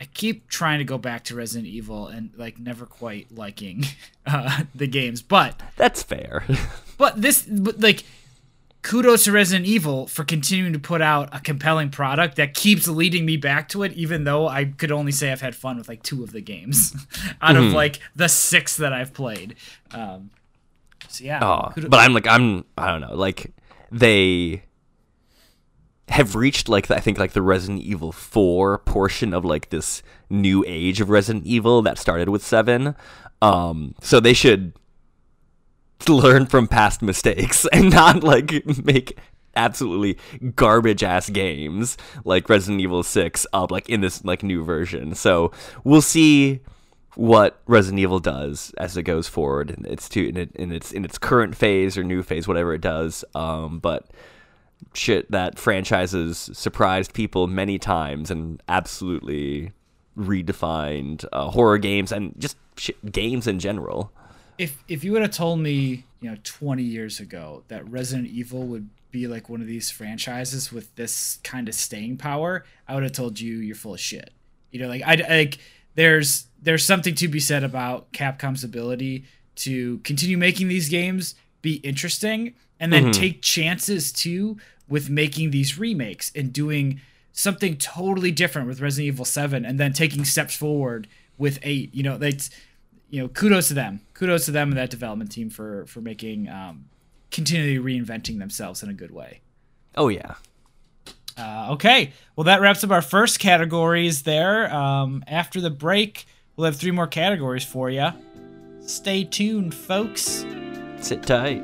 I keep trying to go back to Resident Evil and like never quite liking <laughs> uh, the games, but that's fair. <laughs> but this, but like, kudos to Resident Evil for continuing to put out a compelling product that keeps leading me back to it, even though I could only say I've had fun with like two of the games <laughs> out mm-hmm. of like the six that I've played. Um, so yeah, oh, but I'm like I'm I don't know like they have reached like I think like the Resident Evil 4 portion of like this new age of Resident Evil that started with 7. Um so they should <laughs> learn from past mistakes <laughs> and not like make absolutely garbage ass games like Resident Evil 6 up like in this like new version. So we'll see what Resident Evil does as it goes forward and it's to in, it, in its in its current phase or new phase whatever it does um but shit that franchises surprised people many times and absolutely redefined uh, horror games and just shit, games in general. If if you would have told me, you know, 20 years ago that Resident Evil would be like one of these franchises with this kind of staying power, I would have told you you're full of shit. You know, like I like there's there's something to be said about Capcom's ability to continue making these games be interesting and then mm-hmm. take chances too with making these remakes and doing something totally different with Resident Evil 7 and then taking steps forward with 8 you know that's you know kudos to them. Kudos to them and that development team for for making um continually reinventing themselves in a good way. Oh yeah. Uh, okay. Well that wraps up our first categories there. Um, after the break we'll have three more categories for you stay tuned folks. Sit tight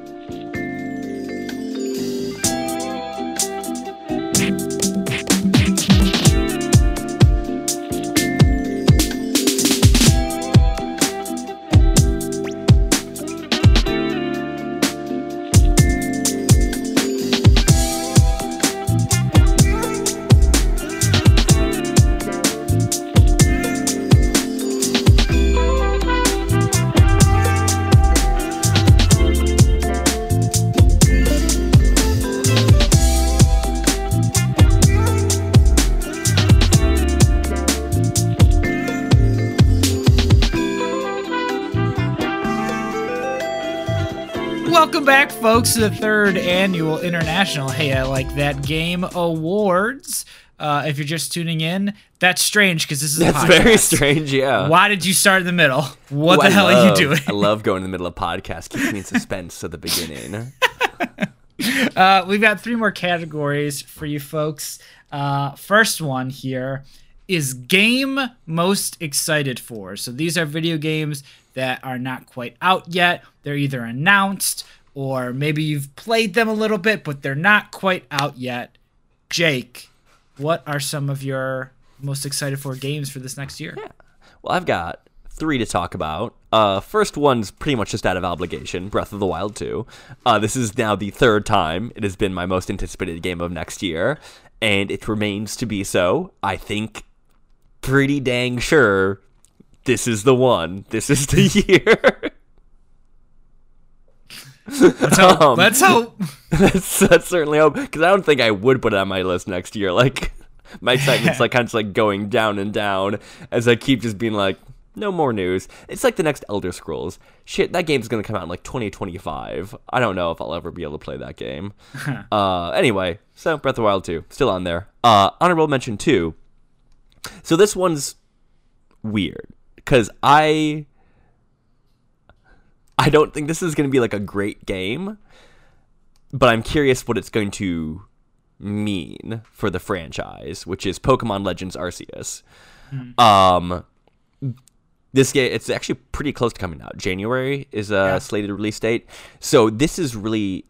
folks, to the third annual International Hey I Like That Game Awards. uh, if you're just tuning in, that's strange because this is That's very strange. Yeah. Why did you start in the middle? What Ooh, the I hell are you doing? I love going in the middle of podcasts. Keeps me in suspense at the beginning. <laughs> Uh, we've got three more categories for you folks. Uh, first one here is game most excited for. So these are video games that are not quite out yet. They're either announced or maybe you've played them a little bit, but they're not quite out yet. Jake, what are some of your most excited for games for this next year? Well, I've got three to talk about. Uh, first one's pretty much just out of obligation Breath of the Wild 2. Uh, this is now the third time it has been my most anticipated game of next year, and it remains to be so. I think pretty dang sure this is the one. This is the <laughs> year. Let's hope. Um, Let's hope. <laughs> that's, that's certainly hope because I don't think I would put it on my list next year. Like <laughs> my excitement's like kind of like going down and down as I keep just being like, no more news. It's like the next Elder Scrolls. Shit, that game's gonna come out in like 2025. I don't know if I'll ever be able to play that game. <laughs> uh, anyway, so Breath of Wild 2 still on there. Uh, honorable mention two. So this one's weird because I I don't think this is going to be like a great game, but I'm curious what it's going to mean for the franchise, which is Pokemon Legends Arceus. Um, this game it's actually pretty close to coming out. January is a Yeah. slated release date, so this is really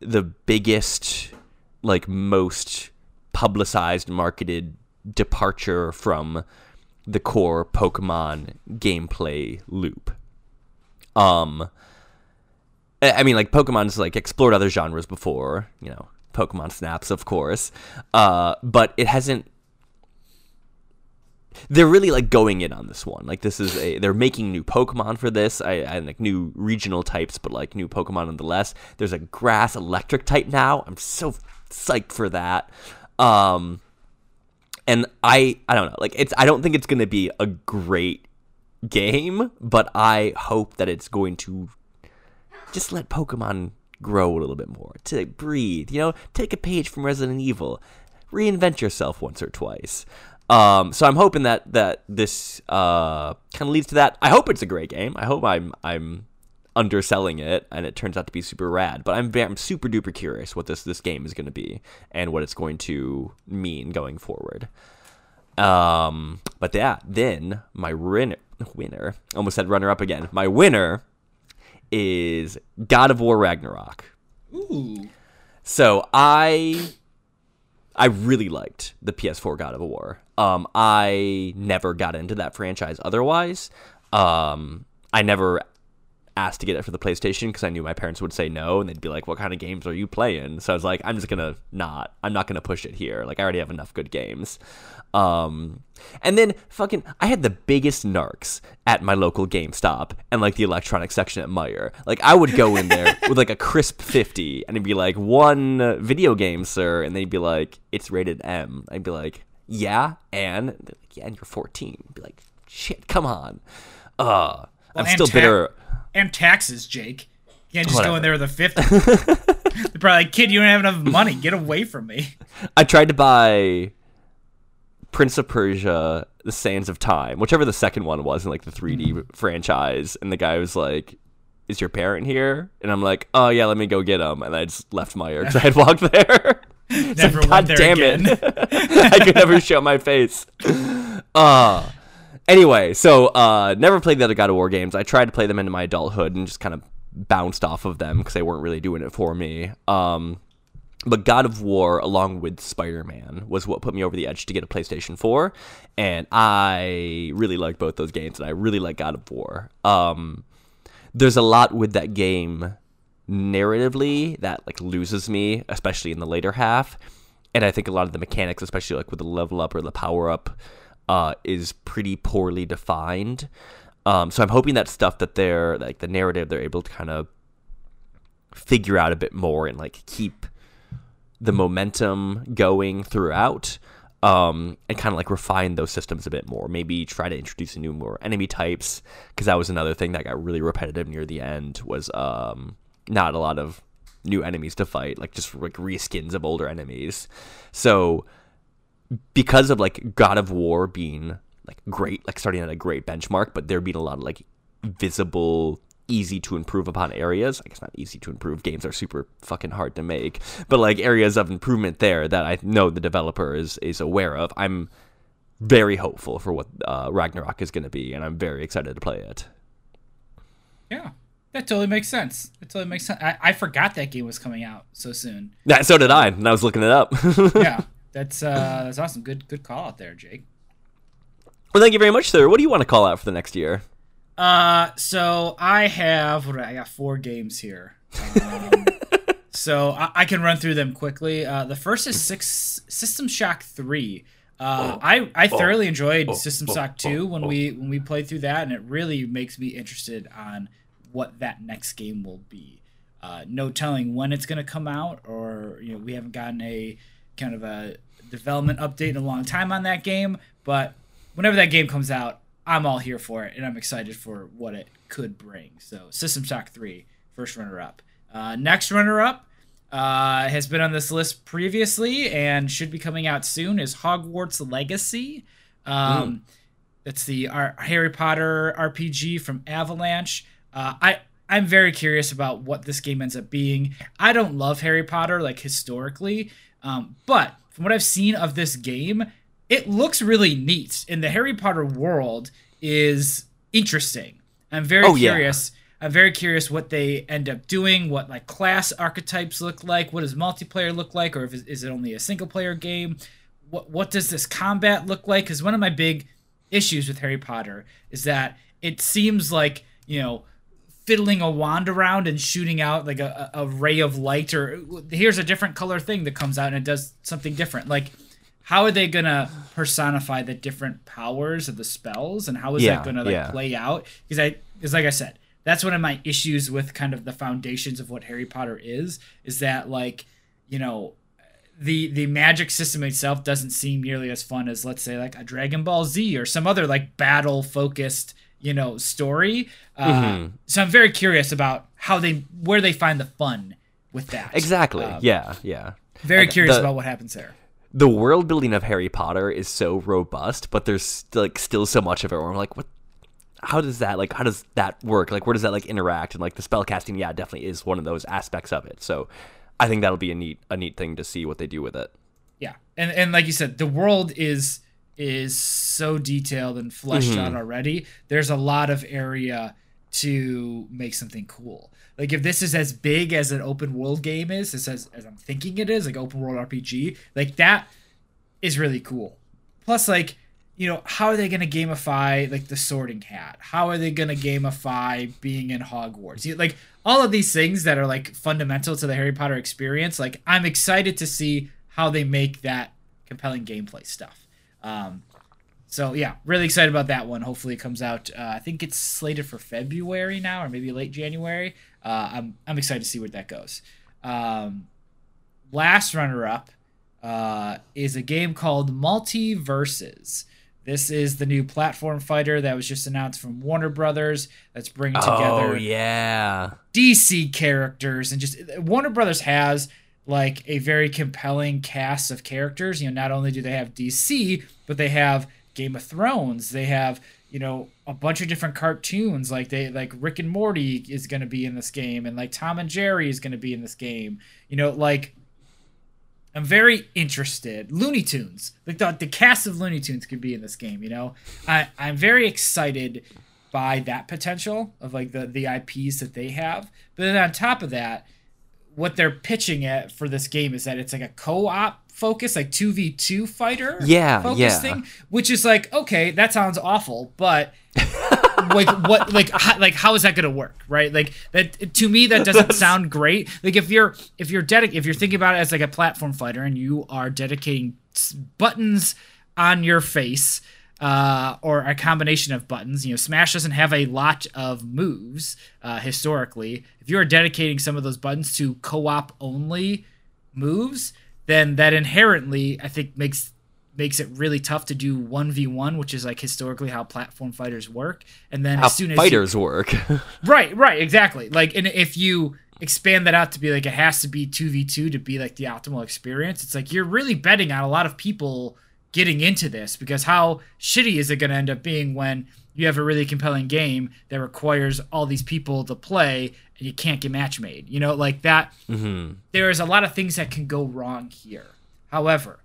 the biggest, like most publicized, marketed departure from the core Pokemon gameplay loop. Um, I mean, like Pokemon's like explored other genres before, you know, Pokemon Snaps, of course, uh, but it hasn't. They're really like going in on this one. Like this is a they're making new Pokemon for this. I like new regional types, but like new Pokemon nonetheless. There's a grass electric type now. I'm so psyched for that. Um, and I I don't know. Like it's I don't think it's gonna be a great game, but I hope that it's going to just let Pokemon grow a little bit more, to breathe, you know, take a page from Resident Evil, reinvent yourself once or twice. Um, so I'm hoping that that this uh, kind of leads to that. I hope it's a great game. I hope I'm I'm underselling it and it turns out to be super rad. But I'm I'm super duper curious what this this game is going to be and what it's going to mean going forward. Um, but yeah, then my winner, winner, almost said runner up again. My winner is God of War Ragnarok. Ooh. So I I really liked the PS4 God of War. Um, I never got into that franchise otherwise. Um, I never asked to get it for the PlayStation because I knew my parents would say no and they'd be like, "What kind of games are you playing?" So I was like, "I'm just gonna not. I'm not gonna push it here. Like I already have enough good games." Um, and then fucking, I had the biggest narcs at my local GameStop and like the electronics section at Meijer. Like I would go in there <laughs> with like a crisp fifty and it'd be like one video game, sir, and they'd be like, "It's rated M." I'd be like, "Yeah," and like, "Yeah," and you're 14. I'd be like, "Shit, come on." Uh, I'm still ta- bitter. And taxes, Jake. You can't just go in there with a 50. <laughs> <laughs> They're probably like, kid, you don't have enough money. Get away from me. I tried to buy Prince of Persia: The Sands of Time, whichever the second one was in like the 3D franchise, and the guy was like, "Is your parent here?" And I'm like, "Oh yeah, let me go get him." And I just left Meijer because I had <laughs> walked there. Never like, God there damn again." it! I could never show my face. Uh anyway, so uh, never played the other God of War games. I tried to play them into my adulthood and just kind of bounced off of them because they weren't really doing it for me. Um, but God of War, along with Spider Man, was what put me over the edge to get a PlayStation 4. And I really like both those games, and I really like God of War. Um, there's a lot with that game narratively that like loses me, especially in the later half. And I think a lot of the mechanics, especially like with the level up or the power up, uh, is pretty poorly defined. Um, so I'm hoping that stuff that they're like the narrative they're able to kind of figure out a bit more and like keep the momentum going throughout um, and kind of like refine those systems a bit more. Maybe try to introduce a new more enemy types because that was another thing that got really repetitive near the end was um, not a lot of new enemies to fight, like just like reskins of older enemies. So because of like God of War being like great, like starting at a great benchmark, but there being a lot of like visible easy to improve upon areas. I guess not easy to improve. Games are super fucking hard to make, but like areas of improvement there that I know the developer is is aware of. I'm very hopeful for what uh, Ragnarok is going to be, and I'm very excited to play it. Yeah, that totally makes sense. That totally makes sense. I, I forgot that game was coming out so soon. Yeah, so did I, and I was looking it up. <laughs> yeah, that's uh, <clears throat> that's awesome. Good good call out there, Jake. Well, thank you very much, sir. What do you want to call out for the next year? Uh, so I have what I got four games here. Um, <laughs> so I, I, can run through them quickly. Uh, the first is six System Shock Three. Uh, oh, I I oh, thoroughly enjoyed oh, System Shock Two when we when we played through that, and it really makes me interested on what that next game will be. Uh, no telling when it's going to come out, or you know we haven't gotten a kind of a development update in a long time on that game. But whenever that game comes out, I'm all here for it, and I'm excited for what it could bring. So, System Shock 3, first runner up. Uh, next runner up uh, has been on this list previously and should be coming out soon is Hogwarts Legacy. Um, mm. It's the our Harry Potter RPG from Avalanche. Uh, I I'm very curious about what this game ends up being. I don't love Harry Potter like historically, um, but from what I've seen of this game, it looks really neat and the harry potter world is interesting. I'm very oh, curious yeah. i'm very curious what they end up doing what like class archetypes look like what does multiplayer look like or if is it only a single player game? What what does this combat look like? Because one of my big issues with harry potter is that it seems like you know fiddling a wand around and shooting out like a, a ray of light or here's a different color thing that comes out and it does something different like how are they gonna personify the different powers of the spells and how is yeah, that gonna like yeah. play out because i because like i said that's one of my issues with kind of the foundations of what harry potter is is that like you know the the magic system itself doesn't seem nearly as fun as let's say like a dragon ball z or some other like battle focused you know story uh, mm-hmm. so i'm very curious about how they where they find the fun with that exactly um, yeah yeah very curious the, about what happens there the world building of Harry Potter is so robust, but there's like still so much of it where I'm like, what? How does that like? How does that work? Like, where does that like interact? And like the spell casting, yeah, definitely is one of those aspects of it. So, I think that'll be a neat a neat thing to see what they do with it. Yeah, and and like you said, the world is is so detailed and fleshed mm-hmm. out already. There's a lot of area to make something cool. Like if this is as big as an open world game is, as as I'm thinking it is, like open world RPG, like that is really cool. Plus, like you know, how are they going to gamify like the Sorting Hat? How are they going to gamify being in Hogwarts? You, like all of these things that are like fundamental to the Harry Potter experience. Like I'm excited to see how they make that compelling gameplay stuff. Um, so yeah, really excited about that one. Hopefully it comes out. Uh, I think it's slated for February now, or maybe late January. Uh, I'm I'm excited to see where that goes. Um, last runner up uh, is a game called MultiVersus. This is the new platform fighter that was just announced from Warner Brothers. That's bringing together oh, yeah DC characters and just Warner Brothers has like a very compelling cast of characters. You know, not only do they have DC, but they have Game of Thrones. They have you know a bunch of different cartoons like they like Rick and Morty is going to be in this game and like Tom and Jerry is going to be in this game. You know, like I'm very interested. Looney Tunes, like the, the cast of Looney Tunes could be in this game. You know, I I'm very excited by that potential of like the the IPs that they have. But then on top of that, what they're pitching at for this game is that it's like a co-op focus, like two v two fighter, yeah, focus yeah. thing, which is like okay, that sounds awful, but <laughs> like what, like how, like how is that gonna work, right? Like that to me that doesn't <laughs> sound great. Like if you're if you're dedic- if you're thinking about it as like a platform fighter and you are dedicating buttons on your face uh, or a combination of buttons. You know, Smash doesn't have a lot of moves uh, historically. If you are dedicating some of those buttons to co-op only moves, then that inherently I think makes makes it really tough to do 1v1 which is like historically how platform fighters work and then how as soon as fighters you, work <laughs> right right exactly like and if you expand that out to be like it has to be 2v2 to be like the optimal experience it's like you're really betting on a lot of people getting into this because how shitty is it going to end up being when you have a really compelling game that requires all these people to play and you can't get match made you know like that. Mm-hmm. there is a lot of things that can go wrong here. However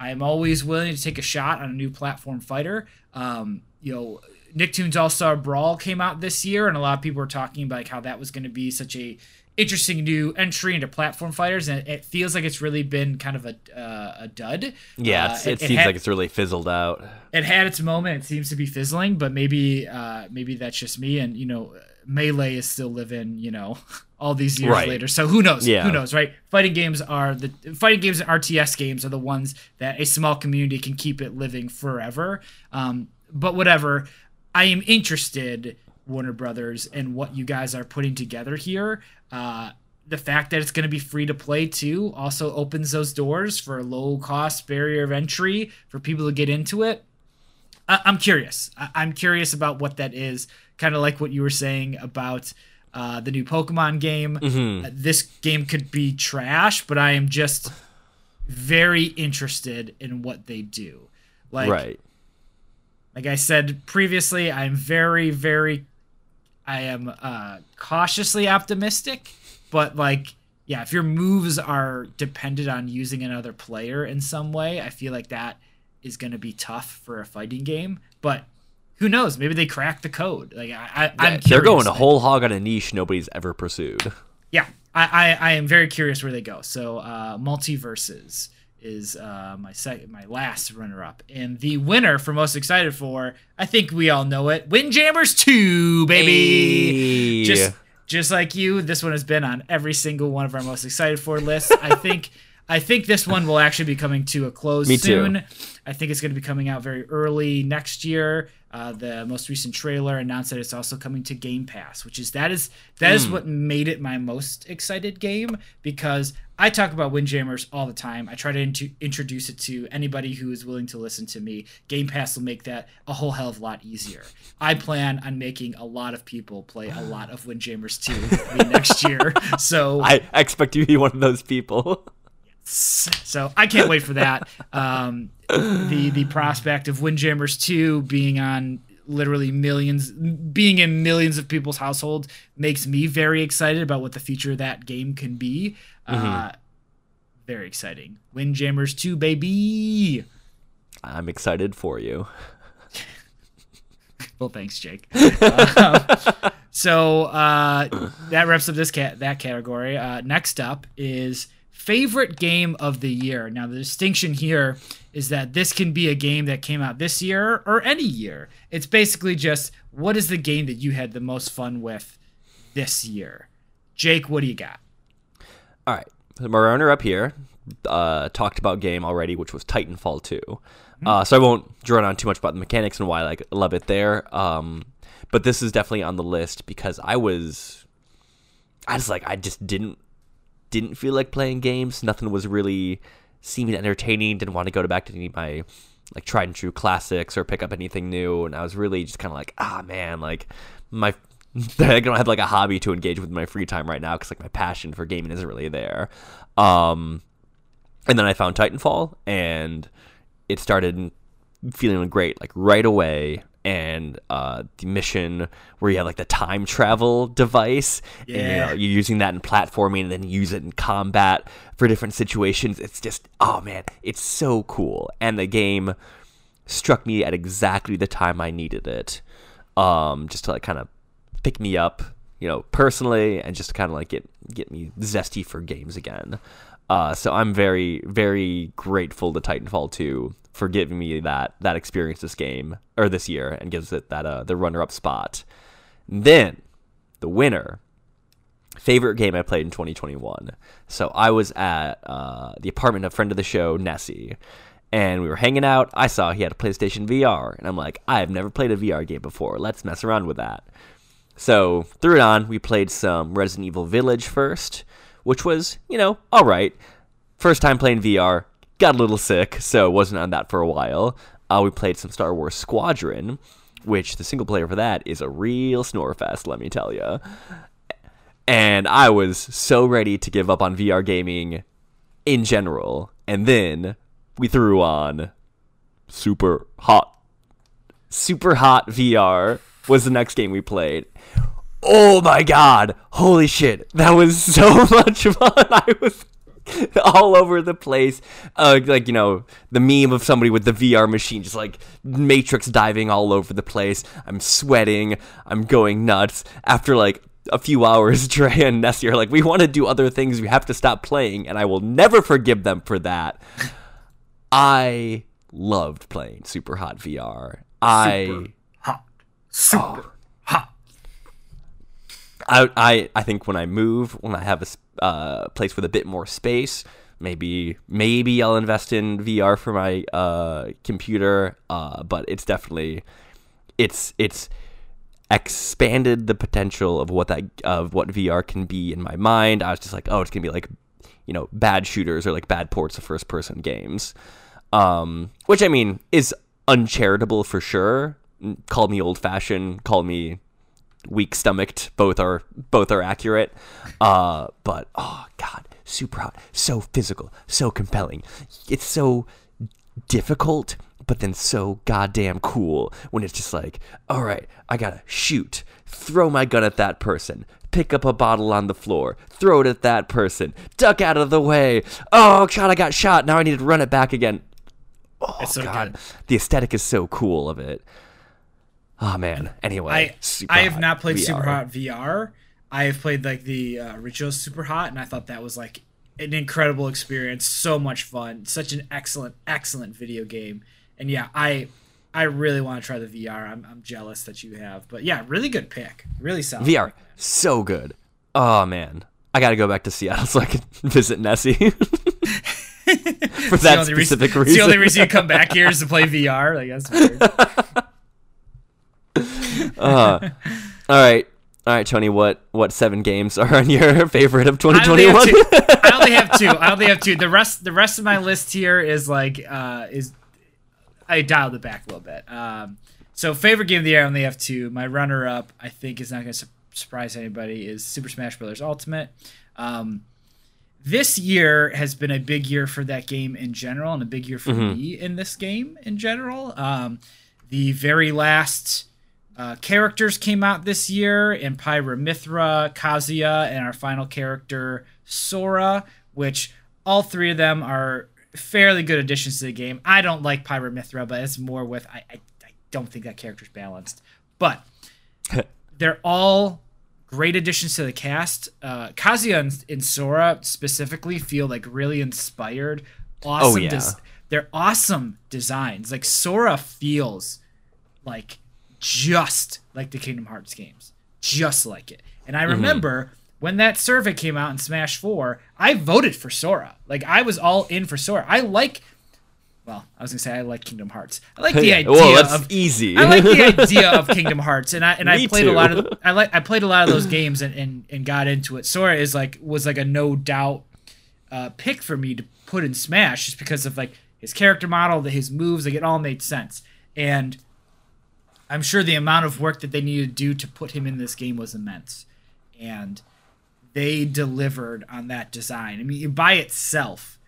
i am always willing to take a shot on a new platform fighter. Um, you know nicktoons all-star brawl came out this year and a lot of people were talking about like how that was going to be such a interesting new entry into platform fighters and it feels like it's really been kind of a, uh, a dud Yeah, Uh, it, it seems had- like it's really fizzled out. it had its moment. It seems to be fizzling, but maybe uh, maybe that's just me. And you know, melee is still living. You know, <laughs> all these years Right. later. So who knows? Yeah. Who knows? Right? Fighting games are the fighting games and RTS games are the ones that a small community can keep it living forever. Um, but whatever. I am interested, Warner Brothers, and what you guys are putting together here. Uh, the fact that it's going to be free to play too also opens those doors for a low cost barrier of entry for people to get into it. I- I'm curious. I- I'm curious about what that is. Kind of like what you were saying about uh, the new Pokemon game. Mm-hmm. Uh, this game could be trash, but I am just very interested in what they do. Like, right. like I said previously, I'm very, very, I am uh, cautiously optimistic, but like, yeah, if your moves are dependent on using another player in some way, I feel like that is going to be tough for a fighting game. But who knows? Maybe they crack the code. Like I, I I'm They're going a whole hog on a niche nobody's ever pursued. Yeah, I, I, I am very curious where they go. So, uh, MultiVersus is uh, my second, my last runner up, and the winner for most excited for, I think we all know it, Windjammers Two, baby. Hey. Just just like you, this one has been on every single one of our most excited for lists. I think. I think this one will actually be coming to a close Me too. soon. I think it's going to be coming out very early next year. Uh, the most recent trailer announced that it's also coming to Game Pass, which is that is that is what made it my most excited game because I talk about Windjammers all the time. I try to int- introduce it to anybody who is willing to listen to me. Game Pass will make that a whole hell of a lot easier. I plan on making a lot of people play a lot of Windjammers 2 <laughs> next year. So I expect you to be one of those people. <laughs> so I can't wait for that. Um, the the prospect of Windjammers two being on literally millions, being in millions of people's households makes me very excited about what the future of that game can be. Uh, very exciting. Windjammers two, baby. I'm excited for you. <laughs> Well, thanks, Jake. Um, so uh, that wraps up this cat that category. Uh, next up is favorite game of the year. Now, the distinction here is that this can be a game that came out this year or any year. It's basically just what is the game that you had the most fun with this year. Jake, what do you got? All right, my runner up here uh, talked about game already, which was Titanfall 2. Uh, so I won't drone on too much about the mechanics and why I like love it there. Um, but this is definitely on the list because I was, I just like I just didn't didn't feel like playing games. Nothing was really seeming entertaining. Didn't want to go back to any of my like tried and true classics or pick up anything new. And I was really just kind of like, ah man, like my <laughs> I don't have like a hobby to engage with my free time right now because like my passion for gaming isn't really there. Um, and then I found Titanfall and it started feeling great like right away. And uh, the mission where you have like the time travel device, and you Yeah. know, you're using that in platforming and then use it in combat for different situations. It's just, oh man, it's so cool. And the game struck me at exactly the time I needed it, um, just to like kind of pick me up, you know, personally, and just to kind of like get get me zesty for games again. Uh, so I'm very very grateful to Titanfall 2 for giving me that that experience this game or this year and gives it that uh, the runner up spot. Then the winner favorite game I played in 2021. So I was at uh, the apartment of friend of the show, Nessie, and we were hanging out. I saw he had a PlayStation VR, and I'm like, I have never played a VR game before. Let's mess around with that. So threw it on. We played some Resident Evil Village first, which was, you know, all right. First time playing VR, got a little sick, so wasn't on that for a while. Uh, we played some Star Wars Squadron, which the single player for that is a real snore fest, let me tell you and I was so ready to give up on VR gaming in general. And then we threw on super hot. Superhot VR was the next game we played. Oh my god! Holy shit! That was <laughs> so much fun. I was all over the place. Uh, like, you know, the meme of somebody with the VR machine just like matrix diving all over the place. I'm sweating. I'm going nuts. After like a few hours, <laughs> Trey and Nessie are like, we want to do other things. We have to stop playing. And I will never forgive them for that. I loved playing Superhot VR. I. hot. Super hot. I, I I think when I move, when I have a uh, place with a bit more space, maybe maybe I'll invest in VR for my uh, computer. Uh, but it's definitely it's it's expanded the potential of what that of what VR can be in my mind. I was just like, oh, it's gonna be like you know bad shooters or like bad ports of first person games, um, which I mean is uncharitable for sure. Call me old fashioned. Call me weak stomached. Both are both are accurate. Uh, but oh god, Superhot, so physical, so compelling. It's so difficult, but then so goddamn cool when it's just like, all right, I gotta shoot, throw my gun at that person. Pick up a bottle on the floor, throw it at that person, duck out of the way. Oh, God, I got shot. Now I need to run it back again. Oh, so God. good. The aesthetic is so cool of it. Oh, man. Anyway, I I have not played VR. Superhot VR. I have played like the uh, original Super Hot, and I thought that was like an incredible experience. So much fun. Such an excellent, excellent video game. And yeah, I I really want to try the VR. I'm, I'm jealous that you have, but yeah, really good pick. Really solid. VR, so good. Oh man, I gotta go back to Seattle <laughs> so I can visit Nessie <laughs> <laughs> for that reason- specific it's reason. The only reason you come back here is to play VR. Like that's weird. <laughs> Uh, all right, all right, Tony. What what seven games are on your <laughs> favorite of I 2021? have. I only have <laughs> two. I only have two. The rest, the rest of my list here is like, uh, is I dialed it back a little bit. Um, so favorite game of the year, I only have two. My runner up, I think, is not going to su- surprise anybody. Is Super Smash Bros. Ultimate. Um, this year has been a big year for that game in general, and a big year for me in this game in general. Um, the very last uh, characters came out this year in Pyra Mythra, Kazuya, and our final character, Sora, which all three of them are fairly good additions to the game. I don't like Pyra Mythra, but it's more with I, I, I don't think that character's balanced. But <laughs> they're all great additions to the cast. Uh, Kazuya and, and Sora specifically feel like really inspired. Awesome. yeah. des- they're awesome designs. Like Sora feels like just like the Kingdom Hearts games, just like it. And I remember when that survey came out in Smash 4, I voted for Sora. Like I was all in for Sora. I like well, I was gonna say I like Kingdom Hearts. I like the <laughs> idea of easy. I like the <laughs> idea of Kingdom Hearts, and I and I played a lot of I like I played a lot of those games and, and, and got into it. Sora is like was like a no doubt uh, pick for me to put in Smash just because of like his character model, that his moves, like it all made sense. And I'm sure the amount of work that they needed to do to put him in this game was immense, and they delivered on that design. I mean, by itself,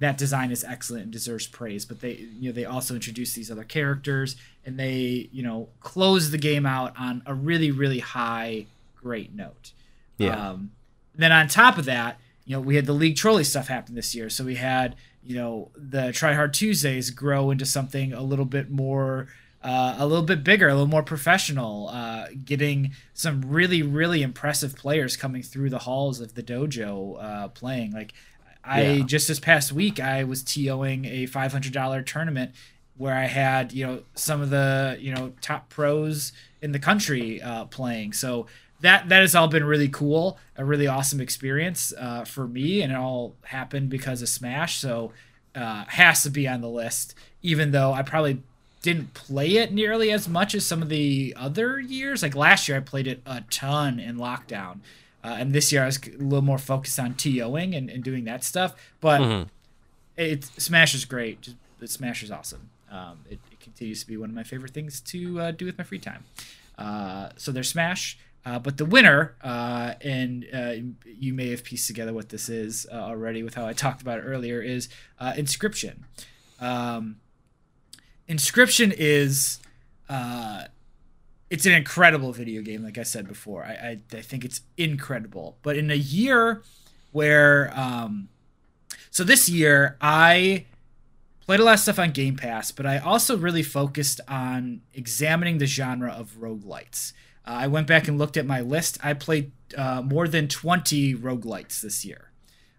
that design is excellent and deserves praise. But they, you know, they also introduced these other characters, and they, you know, closed the game out on a really, really high, great note. Yeah. Um, then on top of that, you know, we had the league trolley stuff happen this year, so we had, you know, the Try Hard Tuesdays grow into something a little bit more. Uh, a little bit bigger, a little more professional, uh, getting some really, really impressive players coming through the halls of the dojo uh, playing. Like, I Yeah. just this past week I was TOing a five hundred dollar tournament where I had you know some of the you know top pros in the country uh, playing. So that that has all been really cool, a really awesome experience uh, for me, and it all happened because of Smash. So uh, has to be on the list, even though I probably didn't play it nearly as much as some of the other years. Like last year, I played it a ton in lockdown. Uh, and this year I was a little more focused on TOing and, and doing that stuff. But Mhm. it Smash is great. Just, Smash is awesome. Um, it, it continues to be one of my favorite things to uh, do with my free time. Uh, so there's Smash. Uh, but the winner, uh, and uh, you may have pieced together what this is uh, already with how I talked about it earlier, is uh, Inscryption. Um, Inscryption is uh it's an incredible video game like i said before. I i, I think it's incredible. But in a year where um so this year i played a lot of stuff on game pass but i also really focused on examining the genre of roguelites uh, i went back and looked at my list. I played uh, more than 20 roguelites this year.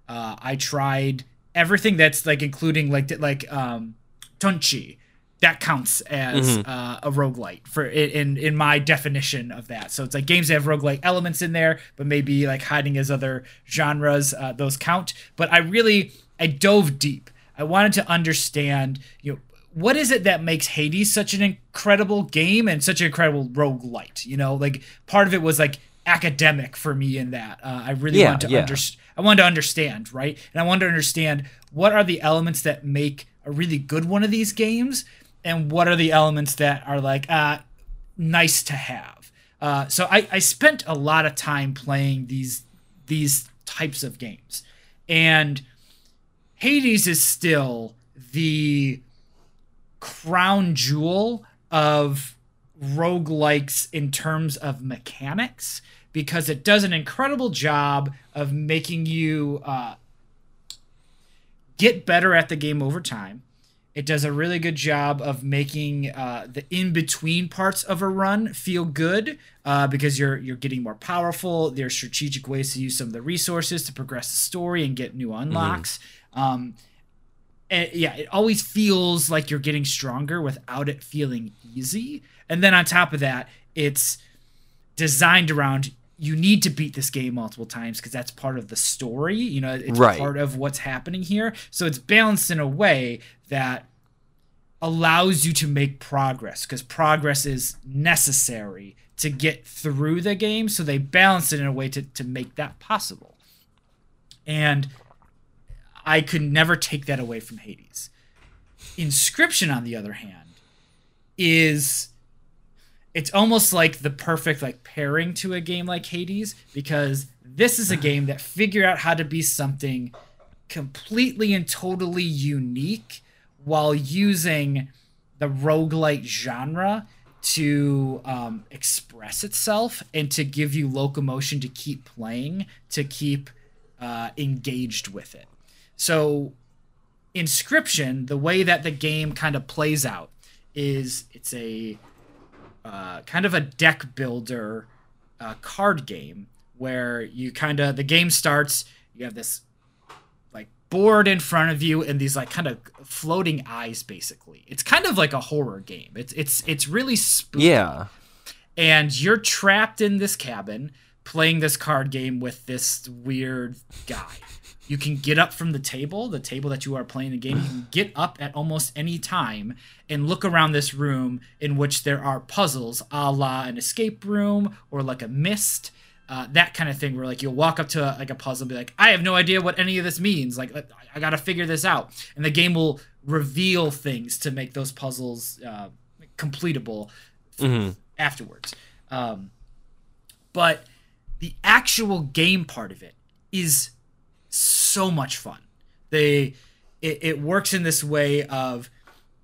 Uh, i tried everything that's like including like like um Tunche that counts as Mm-hmm. uh, a roguelite for in in my definition of that. So it's like games that have roguelite elements in there, but maybe like hiding as other genres. Uh, those count. But I really I dove deep. I wanted to understand you know what is it that makes Hades such an incredible game and such an incredible roguelite. You know, like part of it was like academic for me in that. Uh, I really Yeah, wanted to yeah. understand. I wanted to understand, right? And I wanted to understand what are the elements that make a really good one of these games, and what are the elements that are like uh, nice to have. Uh, so I, I spent a lot of time playing these these types of games, and Hades is still the crown jewel of roguelikes in terms of mechanics because it does an incredible job of making you uh, get better at the game over time. It does a really good job of making uh, the in between parts of a run feel good uh, because you're you're getting more powerful. There's strategic ways to use some of the resources to progress the story and get new unlocks. Um, and yeah, it always feels like you're getting stronger without it feeling easy. And then on top of that, it's designed around you need to beat this game multiple times because that's part of the story. You know, it's Right. part of what's happening here. So it's balanced in a way that allows you to make progress because progress is necessary to get through the game. So they balance it in a way to, to make that possible. And I could never take that away from Hades. Inscryption, on the other hand, is it's almost like the perfect like pairing to a game like Hades because this is a <sighs> game that figured out how to be something completely and totally unique while using the roguelite genre to um, express itself and to give you locomotion to keep playing, to keep uh, engaged with it. So, Inscryption, the way that the game kind of plays out is it's a uh, kind of a deck builder uh, card game where you kind of the game starts. You have this like board in front of you and these like kind of floating eyes. Basically, it's kind of like a horror game. It's it's it's really spooky Yeah. and you're trapped in this cabin playing this card game with this weird guy. You can get up from the table, the table that you are playing the game. You can get up at almost any time and look around this room in which there are puzzles, a la an escape room or like a Myst, uh, that kind of thing. Where like you'll walk up to a, like a puzzle and be like, I have no idea what any of this means. Like I, I got to figure this out, and the game will reveal things to make those puzzles uh, completable afterwards. Um, but the actual game part of it is so much fun. They it, it works in this way of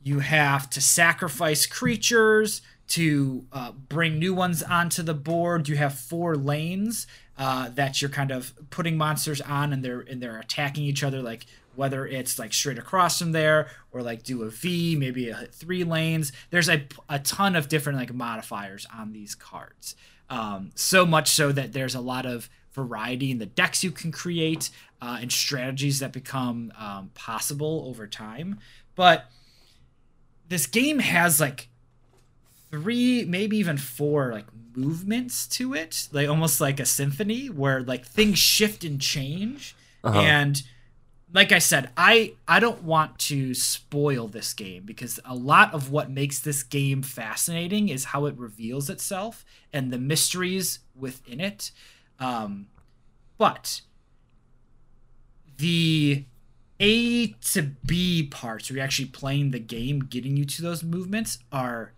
you have to sacrifice creatures to uh, bring new ones onto the board. You have four lanes uh, that you're kind of putting monsters on, and they're and they're attacking each other. Like whether it's like straight across from there, or like do a V, maybe a three lanes. There's a a ton of different like modifiers on these cards. Um, so much so that there's a lot of variety in the decks you can create uh, and strategies that become um, possible over time. But this game has like three, maybe even four like movements to it, like almost like a symphony where like things shift and change. And like I said, I I don't want to spoil this game because a lot of what makes this game fascinating is how it reveals itself and the mysteries within it. Um, but the A to B parts, where you're actually playing the game, getting you to those movements, are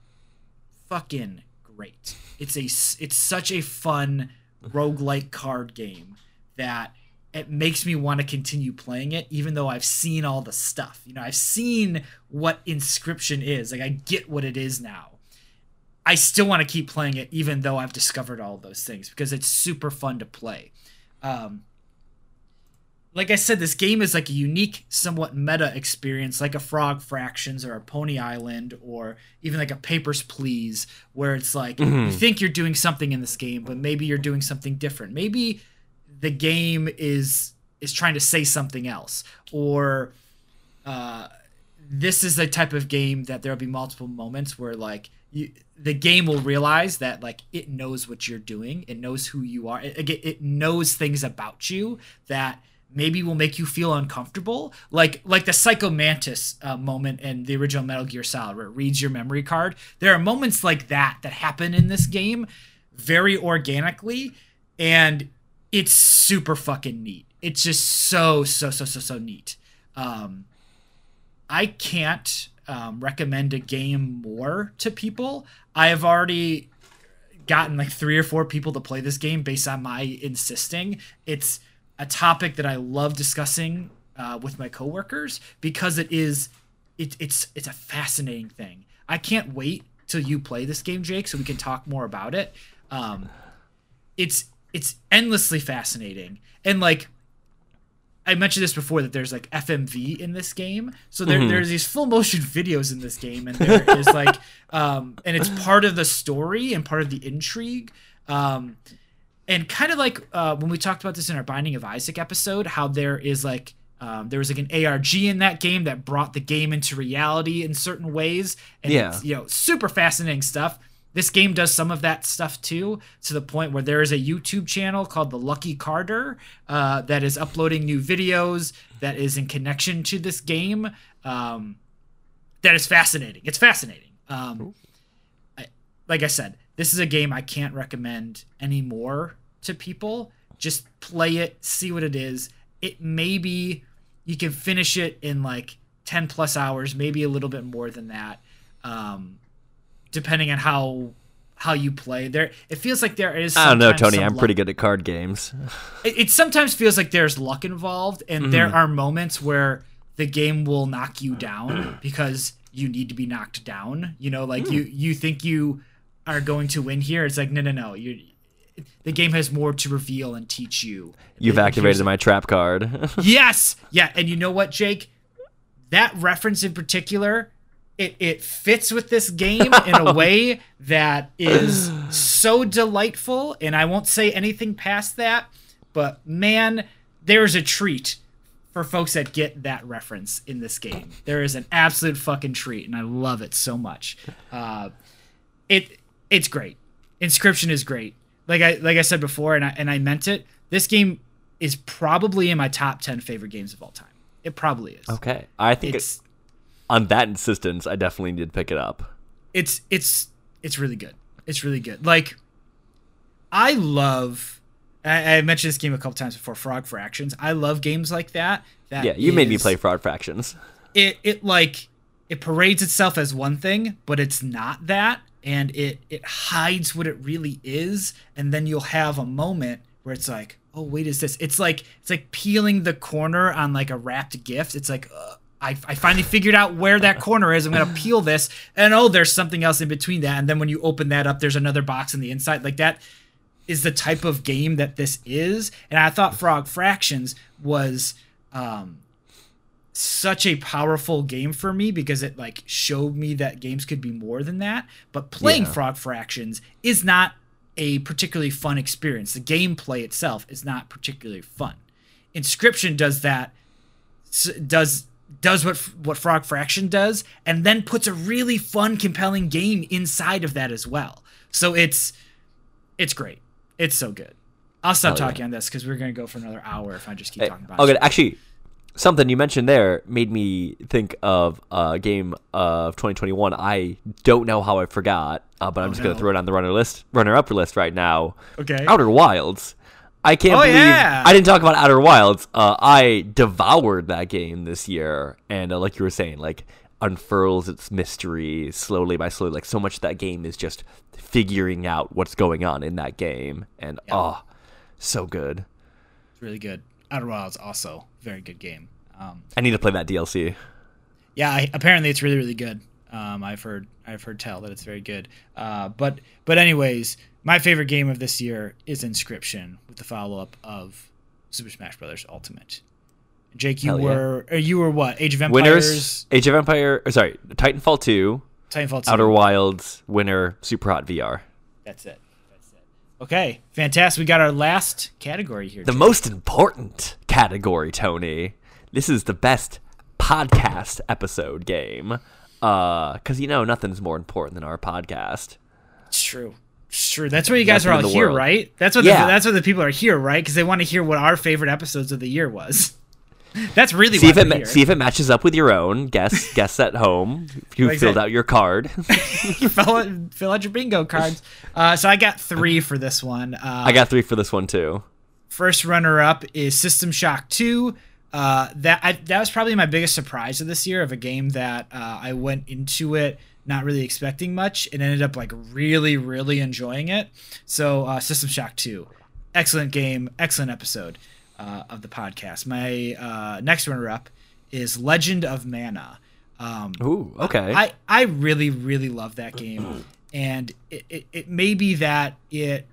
fucking great. It's a it's such a fun roguelike card game that it makes me want to continue playing it even though I've seen all the stuff. You know, I've seen what Inscryption is. Like I get what it is now. I still want to keep playing it even though I've discovered all those things because it's super fun to play. Um, like I said, this game is like a unique, somewhat meta experience, like a Frog Fractions or a Pony Island or even like a Papers Please, where it's like mm-hmm. you think you're doing something in this game, but maybe you're doing something different. Maybe the game is is trying to say something else, or uh, this is the type of game that there'll be multiple moments where like you, the game will realize that like it knows what you're doing, it knows who you are, it, it knows things about you that maybe will make you feel uncomfortable. Like like the psycho mantis uh, moment in the original metal gear solid where it reads your memory card. There are moments like that that happen in this game very organically and it's super fucking neat. It's just so so so so so neat. Um i can't um, recommend a game more to people. I have already gotten like three or four people to play this game based on my insisting. It's a topic that I love discussing uh, with my coworkers because it is it, it's it's a fascinating thing. I can't wait till you play this game, Jake, so we can talk more about it. Um, it's it's endlessly fascinating and like I mentioned this before that there's like FMV in this game. So there, mm-hmm. there's these full motion <laughs> videos in this game, and there is like, um, and it's part of the story and part of the intrigue. Um, and kind of like uh, when we talked about this in our Binding of Isaac episode, how there is like um, there was like an ARG in that game that brought the game into reality in certain ways, and yeah, you know, super fascinating stuff. This game does some of that stuff too, to the point where there is a YouTube channel called the Luke Carder uh, that is uploading new videos that is in connection to this game. Um, that is fascinating. It's fascinating. Um, I, like I said, this is a game I can't recommend anymore to people. Just play it, see what it is. It maybe you can finish it in like 10 plus hours, maybe a little bit more than that. Um, depending on how how you play. There it feels like there is I don't know, Tony, I'm luck. pretty good at card games. <laughs> it, it, sometimes feels like there's luck involved and mm-hmm. there are moments where the game will knock you down because you need to be knocked down. You know, like mm. you you think you are going to win here. It's like no, no, no. You, the game has more to reveal and teach you. You've activated my trap card. <laughs> yes, yeah, and you know what, Jake? That reference in particular, it it fits with this game in a <laughs> way that is so delightful. And I won't say anything past that, but man, there's a treat for folks that get that reference in this game. There is an absolute fucking treat, and I love it so much. Uh, it it's great. Inscryption is great. Like I like I said before, and I and I meant it. This game is probably in my top ten favorite games of all time. It probably is. Okay, I think it's on that insistence. I definitely need to pick it up. It's it's it's really good. It's really good. Like I love. I, I mentioned this game a couple times before. Frog Fractions. I love games like that. That yeah, you is, made me play Frog Fractions. It it like it parades itself as one thing, but it's not that and it it hides what it really is and then you'll have a moment where it's like oh wait is this it's like it's like peeling the corner on like a wrapped gift. It's like uh, I, I finally figured out where that corner is. I'm gonna <laughs> peel this and oh there's something else in between that. And then when you open that up there's another box on the inside. Like that is the type of game that this is. And i thought frog fractions was um such a powerful game for me because it like showed me that games could be more than that. But playing yeah. Frog Fractions is not a particularly fun experience. The gameplay itself is not particularly fun. Inscryption does that does does what what Frog Fraction does and then puts a really fun compelling game inside of that as well. So it's it's great. It's so good. I'll stop oh, talking yeah. on this because we're gonna go for another hour if I just keep hey, talking about okay, it. Okay, actually something you mentioned there made me think of a game of 2021. I don't know how I forgot, uh, but I'm just no. gonna throw it on the runner list, runner up list right now. Okay. Outer Wilds. I can't oh, believe yeah. I didn't talk about Outer Wilds. Uh, I devoured that game this year, and uh, like you were saying, like unfurls its mystery slowly by slowly. Like so much of that game is just figuring out what's going on in that game, and oh, so good. It's really good. Outer Wilds also very good game. Um, I need to play that DLC. yeah, I, apparently it's really really good. Um, I've heard I've heard tell that it's very good. Uh, but but anyways, my favorite game of this year is Inscryption with the follow up of Super Smash Brothers Ultimate. Jake, you Hell yeah. were or you were what? Age of Empires, Winners, Age of Empire, or sorry, Titanfall 2, Titanfall 2. Outer Wilds, winner, Super Hot VR. That's it. Okay, fantastic. We got our last category here. The Jake. most important category, Tony. This is the best podcast episode game. Uh, cause you know nothing's more important than our podcast. It's true. It's true. That's why you guys Nothing are all here, world. right? That's what. Yeah. The, that's what the people are here, right? Because they want to hear what our favorite episodes of the year was. <laughs> That's really See if it ma- see if it matches up with your own. Guess <laughs> guess at home. You Like filled out your card. you <laughs> fill out, fill out your bingo cards. Uh, so I got three for this one. Uh, I got three for this one too. first runner up is System Shock Two. Uh, that I, that was probably my biggest surprise of this year of a game that uh, I went into it not really expecting much and ended up like really really enjoying it. So uh, System Shock Two, excellent game, excellent episode uh, of the podcast. My uh, next runner up is Legend of Mana. Um, Ooh, okay. I, I really, really love that game. <clears throat> And it, it, it may be that it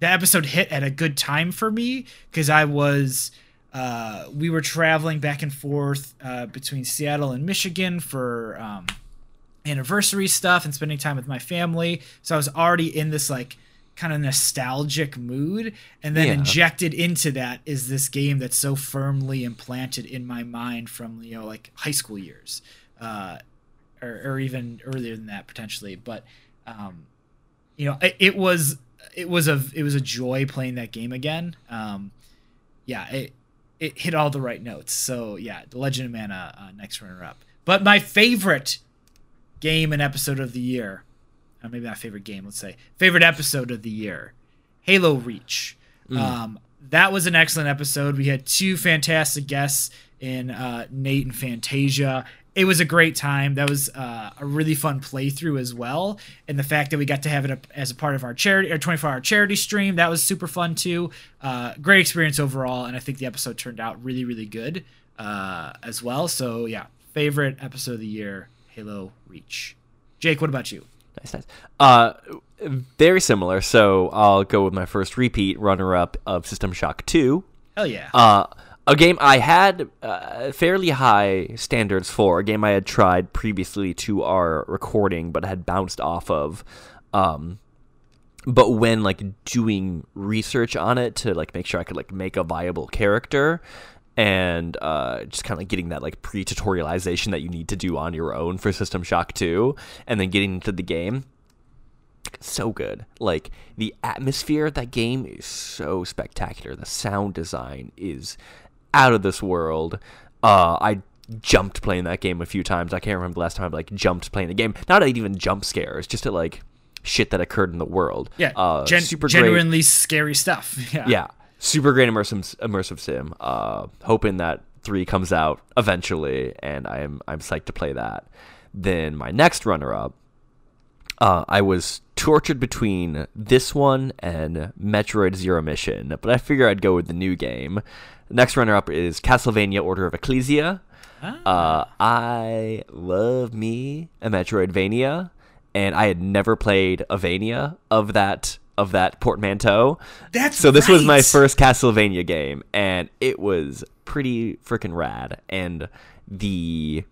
the episode hit at a good time for me because I was uh, we were traveling back and forth uh, between Seattle and Michigan for um, anniversary stuff and spending time with my family. So I was already in this like kind of nostalgic mood and then Yeah. injected into that is this game that's so firmly implanted in my mind from you know like high school years uh, or, or even earlier than that potentially. But um, you know it, it was it was a it was a joy playing that game again. Um, yeah it it hit all the right notes. So yeah the legend of mana uh, next runner up but my favorite game and episode of the year uh, maybe not favorite game let's say favorite episode of the year halo reach. Um, that was an excellent episode. We had two fantastic guests in uh, nate and fantasia. It was a great time. That was uh, a really fun playthrough as well. And the fact that we got to have it as a part of our charity or 24 hour charity stream that was super fun too. Uh, great experience overall and i think the episode turned out really really good uh, as well. So yeah favorite episode of the year halo reach. Jake what about you Nice, nice. Uh, very similar. So I'll go with my first repeat runner-up of System Shock 2. hell yeah Uh, a game I had uh, fairly high standards for. A game I had tried previously to our recording, but had bounced off of. Um, but when like doing research on it to like make sure I could like make a viable character, and uh, just kind of like getting that like pre-tutorialization that you need to do on your own for System Shock 2, and then getting into the game so good. Like the atmosphere of that game is so spectacular. The sound design is out of this world. Uh, I jumped playing that game a few times. I can't remember the last time I like jumped playing the game. Not even jump scares, just at like shit that occurred in the world. yeah uh, gen- super great. genuinely scary stuff <laughs> yeah Yeah, super great immersive immersive sim. Uh, hoping that three comes out eventually, and I'm I'm psyched to play that. Then my next runner up, uh, I was tortured between this one and Metroid Zero Mission, but I figure I'd go with the new game. Next runner up is Castlevania Order of Ecclesia. Uh, I love me a Metroidvania, and I had never played a Vania of that of that portmanteau. That's so. This was my first Castlevania game, and it was pretty freaking rad. And the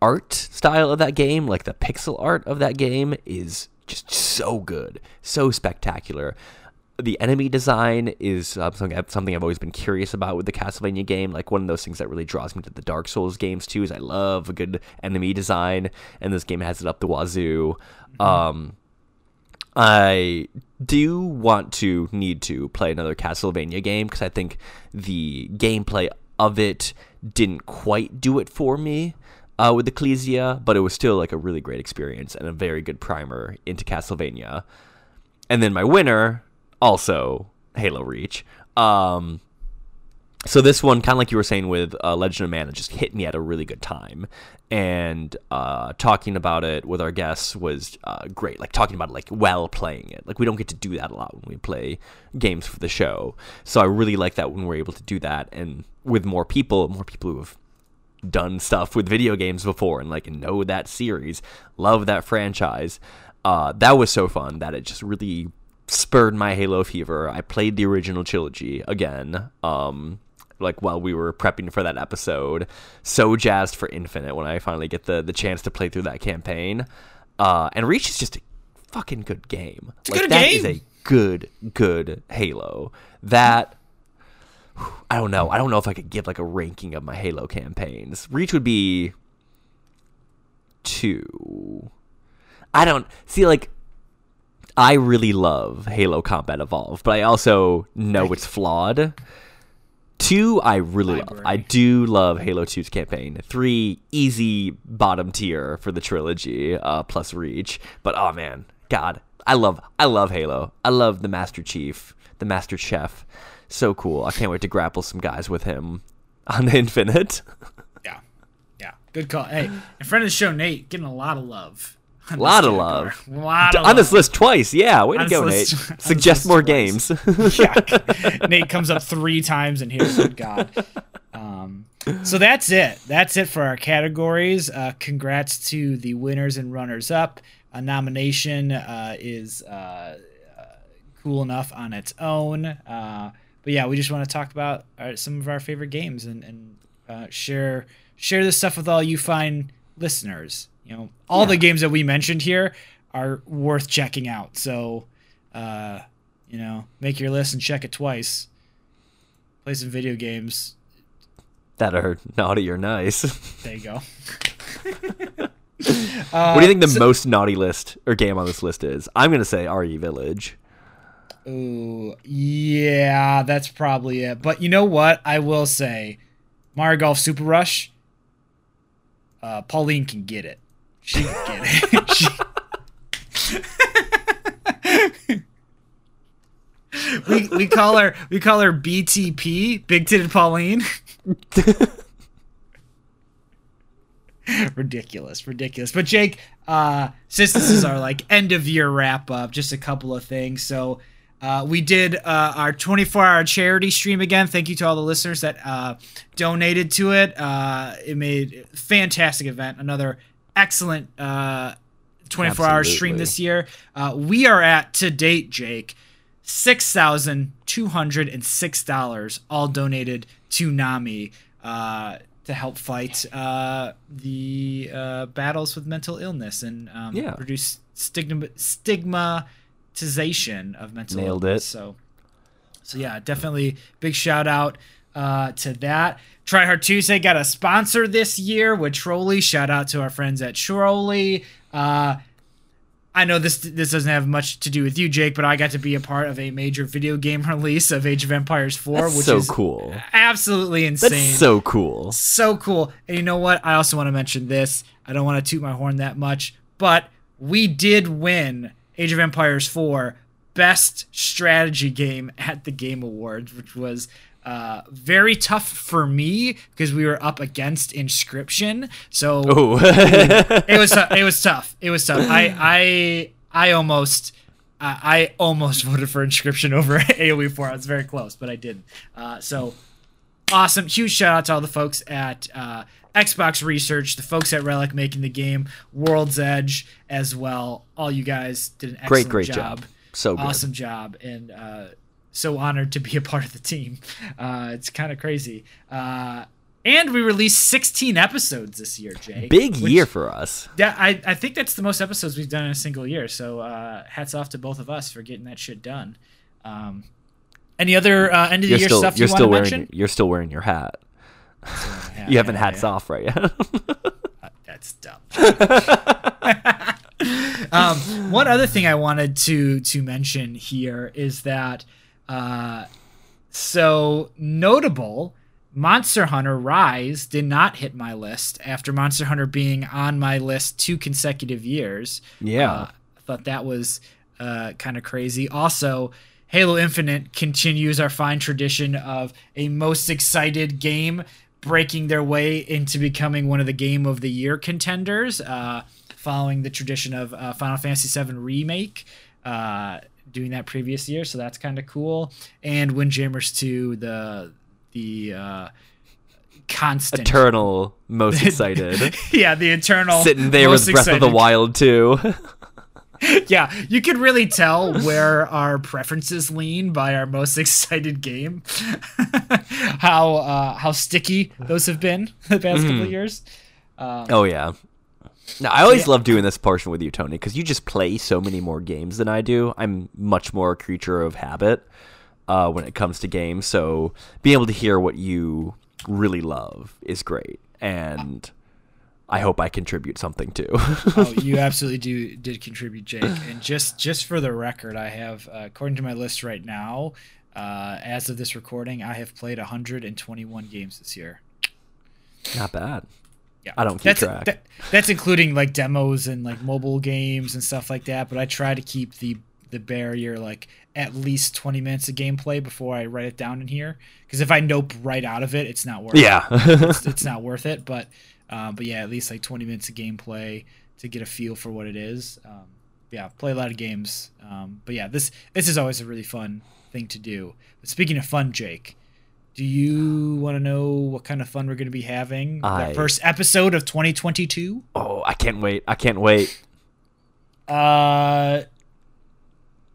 art style of that game, like the pixel art of that game, is just so good, so spectacular. The enemy design is uh, something, something I've always been curious about with the Castlevania game. Like one of those things that really draws me to the Dark Souls games too. Is I love a good enemy design, and this game has it up the wazoo. Um, I do want to need to play another Castlevania game because I think the gameplay of it didn't quite do it for me uh, with Ecclesia, but it was still like a really great experience and a very good primer into Castlevania. And then my winner, also Halo Reach. Um, so this one, kind of like you were saying with uh, Legend of Mana, just hit me at a really good time, and uh, talking about it with our guests was uh, great. Like talking about it, like while playing it. Like we don't get to do that a lot when we play games for the show. So I really like that when we're able to do that, and with more people, more people who have done stuff with video games before and like know that series, love that franchise. Uh, that was so fun that it just really spurred my Halo fever. I played the original trilogy again. Um, like while we were prepping for that episode. So jazzed for Infinite when I finally get the the chance to play through that campaign. Uh, and Reach is just a fucking good game. It's a like good that game. is a good good Halo. That I don't know. I don't know if I could give like a ranking of my Halo campaigns. Reach would be two. I don't see like I really love Halo Combat Evolved, but I also know it's flawed. Two, I really love. I do love Halo 2's campaign. Three, easy bottom tier for the trilogy, uh, plus Reach. But oh man, God, I love, I love Halo. I love the Master Chief, the Master Chef. So cool. I can't wait to grapple some guys with him <laughs> on the Infinite. <laughs> Yeah, yeah, good call. Hey, and friend of the show, Nate, getting a lot of love. A lot of love. Lot of on this list twice. Yeah, way to go, Nate. Suggest more twice. games. <laughs> yeah. Nate comes up three times in here. Good God. Um, so that's it. That's it for our categories. Uh, congrats to the winners and runners up. A nomination uh, is uh, uh, cool enough on its own. Uh, but yeah, we just want to talk about our, some of our favorite games and, and uh, share share this stuff with all you fine listeners. You know, all the games that we mentioned here are worth checking out. So, uh, you know, make your list and check it twice. Play some video games. that are naughty or nice. <laughs> There you go. <laughs> what do you think the most naughty list or game on this list is? I'm gonna say RE Village. Ooh, yeah, that's probably it. But you know what? I will say, Mario Golf Super Rush. Uh, Pauline can get it. She get it. <laughs> She- we we call her we call her BTP, Big Titted Pauline. ridiculous, ridiculous. But Jake, uh, since this is our like end of year wrap up, just a couple of things. So uh, we did uh, our 24 hour charity stream again. Thank you to all the listeners that uh, donated to it. Uh, it made a fantastic event. Another excellent uh, 24 hour stream this year. Uh, we are at to date, Jake. Six thousand two hundred and six dollars, all donated to Nami uh, to help fight uh, the uh, battles with mental illness and um, Yeah. reduce stigma stigmatization of mental Nailed illness. it. So, so yeah, definitely big shout out uh, to that. Try Hard Tuesday got a sponsor this year with Trolley. Shout out to our friends at Trolley. Uh, I know this this doesn't have much to do with you, Jake, but I got to be a part of a major video game <laughs> release of Age of Empires 4, That's which so is cool. absolutely insane. That's so cool. so cool. And you know what? I also want to mention this. I don't want to toot my horn that much, but we did win Age of Empires 4 Best Strategy Game at the Game Awards, which was uh, very tough for me because we were up against Inscryption. So it was <laughs> it was tough. It was tough. I I I almost I I almost <laughs> voted for Inscryption over <laughs> AOE four. I was very close, but I didn't. Uh, so awesome! Huge shout out to all the folks at uh, Xbox Research, the folks at Relic making the game, World's Edge as well. All you guys did an excellent great, great job. job. So good. Awesome job, and uh, so honored to be a part of the team. Uh, it's kind of crazy. Uh, and we released 16 episodes this year, Jake. Big which- year for us. yeah, I, I think that's the most episodes we've done in a single year. So uh, hats off to both of us for getting that shit done. Um, any other uh, end of the You're year still stuff you're you want still to wearing mention? you're still wearing your hat. <laughs> You haven't yeah, hats yeah. off right yet. <laughs> Uh, That's dumb. <laughs> um, one other thing I wanted to to mention here is that uh, so notable Monster Hunter Rise did not hit my list after Monster Hunter being on my list two consecutive years. Yeah. Uh, I thought that was uh, kind of crazy. Also, Halo Infinite continues our fine tradition of a most excited game breaking their way into becoming one of the game of the year contenders, uh, following the tradition of uh, Final Fantasy VII Remake, uh, doing that previous year. So that's kind of cool. And Windjammers 2, the the uh, constant Eternal, most <laughs> excited. yeah, the eternal Sitting there with Breath of the Wild too. <laughs> yeah, you can really tell where our preferences lean by our most <laughs> excited game. how uh, how sticky those have been the past couple of years. oh yeah. No, I always Yeah. love doing this portion with you, Tony, because you just play so many more games than I do. I'm much more a creature of habit uh, when it comes to games. So being able to hear what you really love is great, and I hope I contribute something too. <laughs> oh, you absolutely do did contribute, Jake. And just just for the record, I have uh, according to my list right now, uh, as of this recording, I have played 121 games this year. Not bad. Yeah, I don't keep that's, track. that- that's including like demos and like mobile games and stuff like that. But I try to keep the the barrier like at least 20 minutes of gameplay before I write it down in here. Because if I nope right out of it, it's not worth. Yeah. it. <laughs> it's, it's not worth it. But uh, but yeah, at least like 20 minutes of gameplay to get a feel for what it is. Um, yeah, play a lot of games. Um, but yeah, this this is always a really fun thing to do. But speaking of fun, Jake. Do you want to know what kind of fun we're going to be having? I- The first episode of 2022. oh, I can't wait. I can't wait. Uh,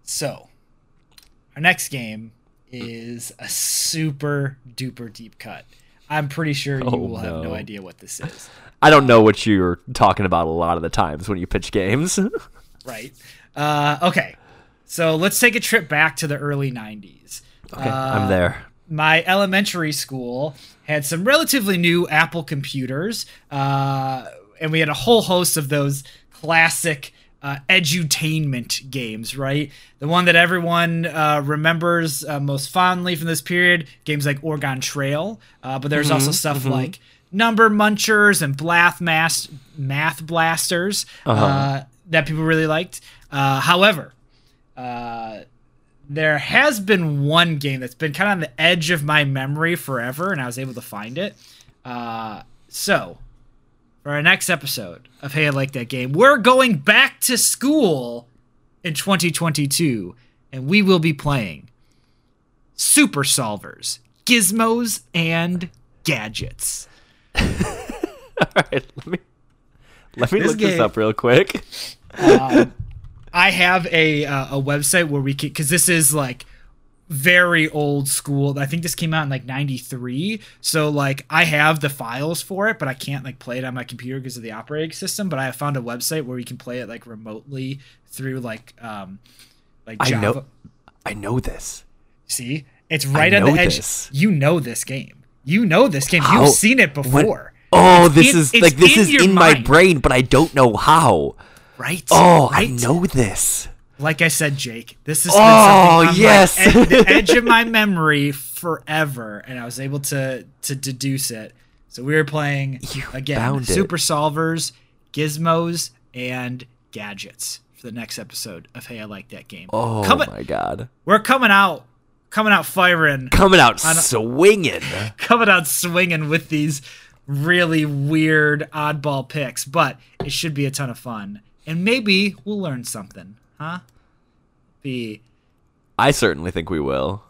so our next game is a super duper deep cut. I'm pretty sure you Oh, will have no no. idea what this is, I don't know what you're talking about a lot of the times when you pitch games. <laughs> right? Uh, okay, so let's take a trip back to the early 90s. okay, Uh, I'm there. My elementary school had some relatively new Apple computers, uh, and we had a whole host of those classic uh, edutainment games, right? The one that everyone uh, remembers uh, most fondly from this period, games like Oregon Trail, uh, but there's also stuff like Number Munchers and Blath Math Blasters uh that people really liked. Uh, however, uh, there has been one game that's been kind of on the edge of my memory forever, and I was able to find it. Uh, so, for our next episode of Hey, I Like That Game, we're going back to school in 2022, and we will be playing Super Solvers, Gizmos, and Gadgets. <laughs> All right, let me let me This look this up real quick. <laughs> I have a uh, a website where we can because this is like very old school. I think this came out in like 93. So like I have the files for it, but I can't like play it on my computer because of the operating system, but I have found a website where we can play it like remotely through like um like I know I know this. See? It's right on the edge. this. You know this game. You know this game. How- You've seen it before. Oh, It's this in- is like this in is in my brain, but I don't know how. Right? Oh, right? I know this. like I said, Jake, this has Oh, been something on yes. my, ed- the <laughs> edge of my memory forever, and I was able to to deduce it. So we were playing You again found it. Super Solvers, Gizmos, and Gadgets for the next episode of Hey, I Like That Game. Oh Coming- my god. We're coming out, coming out firing, Coming out On- swinging. <laughs> coming out swinging with these really weird oddball picks, but it should be a ton of fun, and maybe we'll learn something, huh? Be I certainly think we will.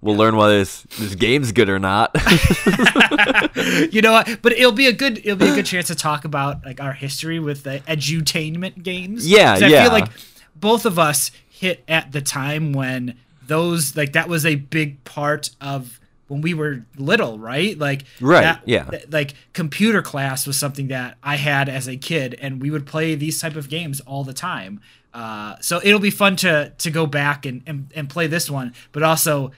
We'll learn whether this, this game's good or not. <laughs> <laughs> you know what? But it'll be a good it'll be a good chance to talk about like our history with the edutainment games. Yeah, I yeah. feel like both of us hit at the time when those like that was a big part of when we were little, right? Like Right, that- yeah. th- like computer class was something that I had as a kid, and we would play these type of games all the time. Uh, so it'll be fun to to go back and, and, and play this one, but also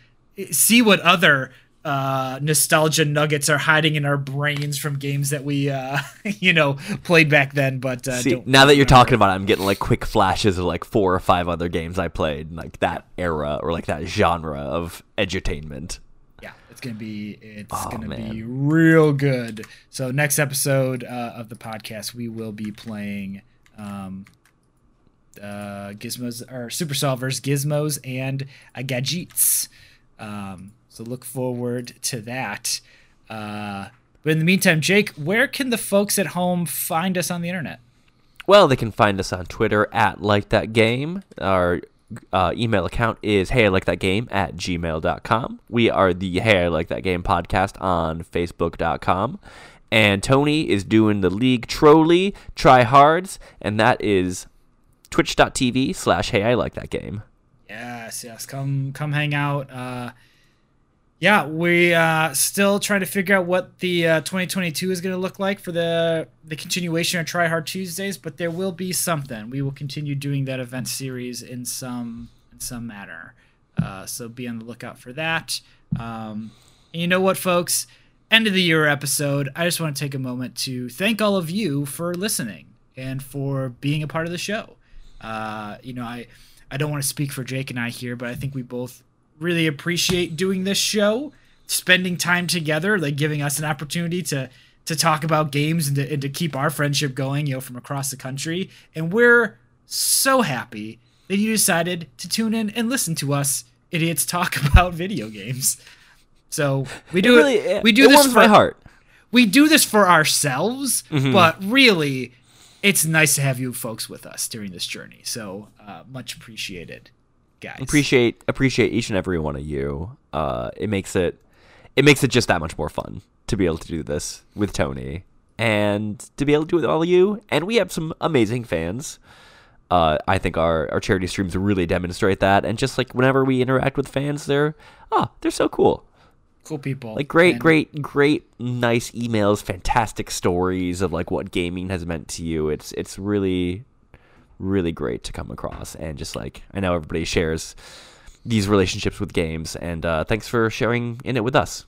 see what other uh, nostalgia nuggets are hiding in our brains from games that we uh, <laughs> you know played back then. But uh, See, now that you're talking about it, I'm getting like quick flashes of like four or five other games I played, in, like that era or like that genre of edutainment. It's gonna be it's Oh, gonna man. be real good. So next episode uh, of the podcast, we will be playing. Um, uh, Gizmos or Super Solvers, Gizmos, and Gadgets. Um, so look forward to that. Uh, but in the meantime, Jake, where can the folks at home find us on the internet? Well, they can find us on Twitter at like that game. Our uh, email account is hey I like that game at gmail.com. We are the hey I like that game podcast on facebook.com. And Tony is doing the league trolley try hards, and that is twitch.tv slash hey I like that game. Yes, yes. Come come hang out. Uh yeah, we uh still trying to figure out what the uh, 2022 is going to look like for the the continuation of Try Hard Tuesdays, but there will be something. We will continue doing that event series in some in some manner. Uh, so be on the lookout for that. Um, and you know what, folks? End of the year episode. I just want to take a moment to thank all of you for listening and for being a part of the show. Uh, you know, I I don't want to speak for Jake and I here, but I think we both really appreciate doing this show, spending time together, like giving us an opportunity to to talk about games and to, and to keep our friendship going, you know, from across the country. And we're so happy that you decided to tune in and listen to us idiots talk <laughs> about video games. So we do It really- it. We do it this warms for my heart. we do this for ourselves, Mm-hmm. but really, it's nice to have you folks with us during this journey. So uh, much appreciated, guys. appreciate appreciate each and every one of you. Uh, it makes it it makes it just that much more fun to be able to do this with Tony and to be able to do it with all of you. And we have some amazing fans. Uh, I think our, our charity streams really demonstrate that. And just like whenever we interact with fans, they're ah, they're so cool. cool people. Like great, And great, great, nice emails, fantastic stories of like what gaming has meant to you. It's it's really, really great to come across and just like I know everybody shares these relationships with games, and uh, thanks for sharing in it with us.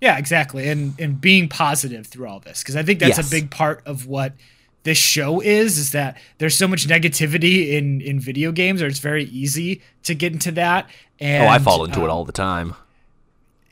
Yeah, exactly. And and being positive through all this because I think that's Yes. a big part of what this show is is that there's so much negativity in in video games or it's very easy to get into that and oh, I fall into it um, all the time.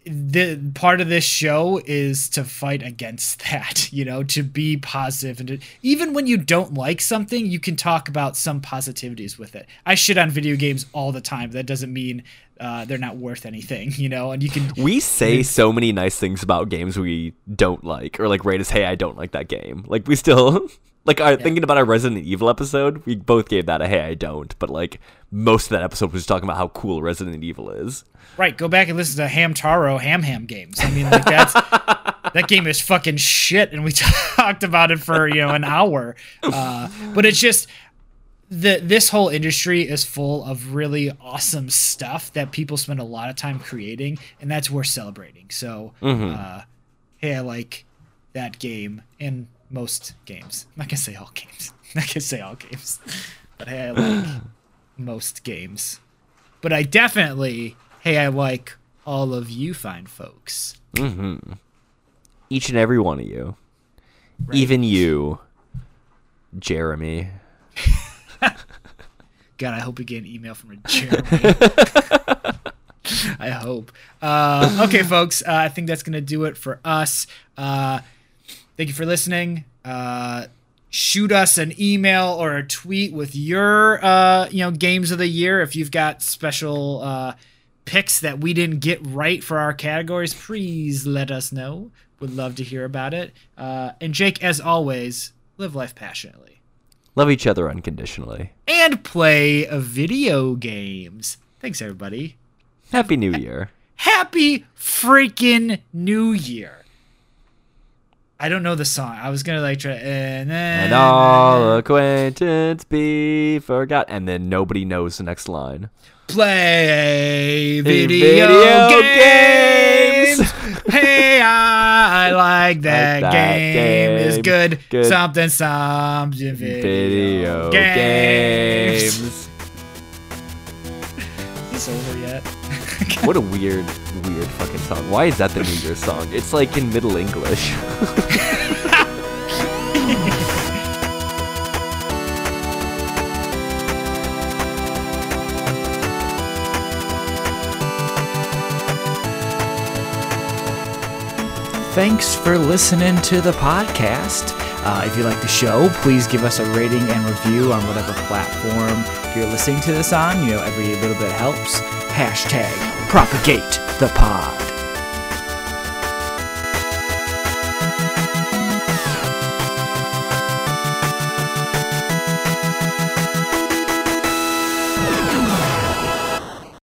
The part of this show is to fight against <laughs> that you know to be positive. And to, even when you don't like something you can talk about some positivities with it. I shit on video games all the time. That doesn't mean uh, they're not worth anything <laughs> you know and you can We say so many nice things about games we don't like, or like rate as, "Hey, I don't like that game." Like we still, <laughs> like, our, thinking about our Resident Evil episode, we both gave that a "Hey, I don't," but like most of that episode was talking about how cool Resident Evil is. right go back and listen to hamtaro ham ham games. I mean like that's <laughs> that game is fucking shit and we <laughs> talked about it for you know an hour. Uh, but it's just the this whole industry is full of really awesome stuff that people spend a lot of time creating and that's worth celebrating. So uh, hey i like that game. And most games i'm not gonna say all games i'm <laughs> not gonna say all games but hey i like <coughs> most games but i definitely hey i like all of you fine folks Each and every one of you, even you, Jeremy. <laughs> God, I hope we get an email from a Jeremy. <laughs> I hope. Uh, okay, folks. Uh, I think that's gonna do it for us. Uh, thank you for listening. Uh, shoot us an email or a tweet with your uh, you know games of the year. If you've got special uh, picks that we didn't get right for our categories, please let us know. Would love to hear about it. Uh, and Jake, as always, live life passionately Love each other unconditionally. and play video games. Thanks, everybody. Happy New Year. Happy freaking New Year. I don't know the song. I was gonna like try and then And all acquaintance be forgot. And then nobody knows the next line. play Video video, games. games. <laughs> hey, I like that, that game. Is game. good. Good. Something, something. Video Video, games. games. <laughs> What a weird, weird fucking song. Why is that the New Year's song? It's like in Middle English. Thanks for listening to the podcast. Uh, if you like the show, please give us a rating and review on whatever platform you're listening to this on. You know, every little bit helps. Hashtag propagate the pod.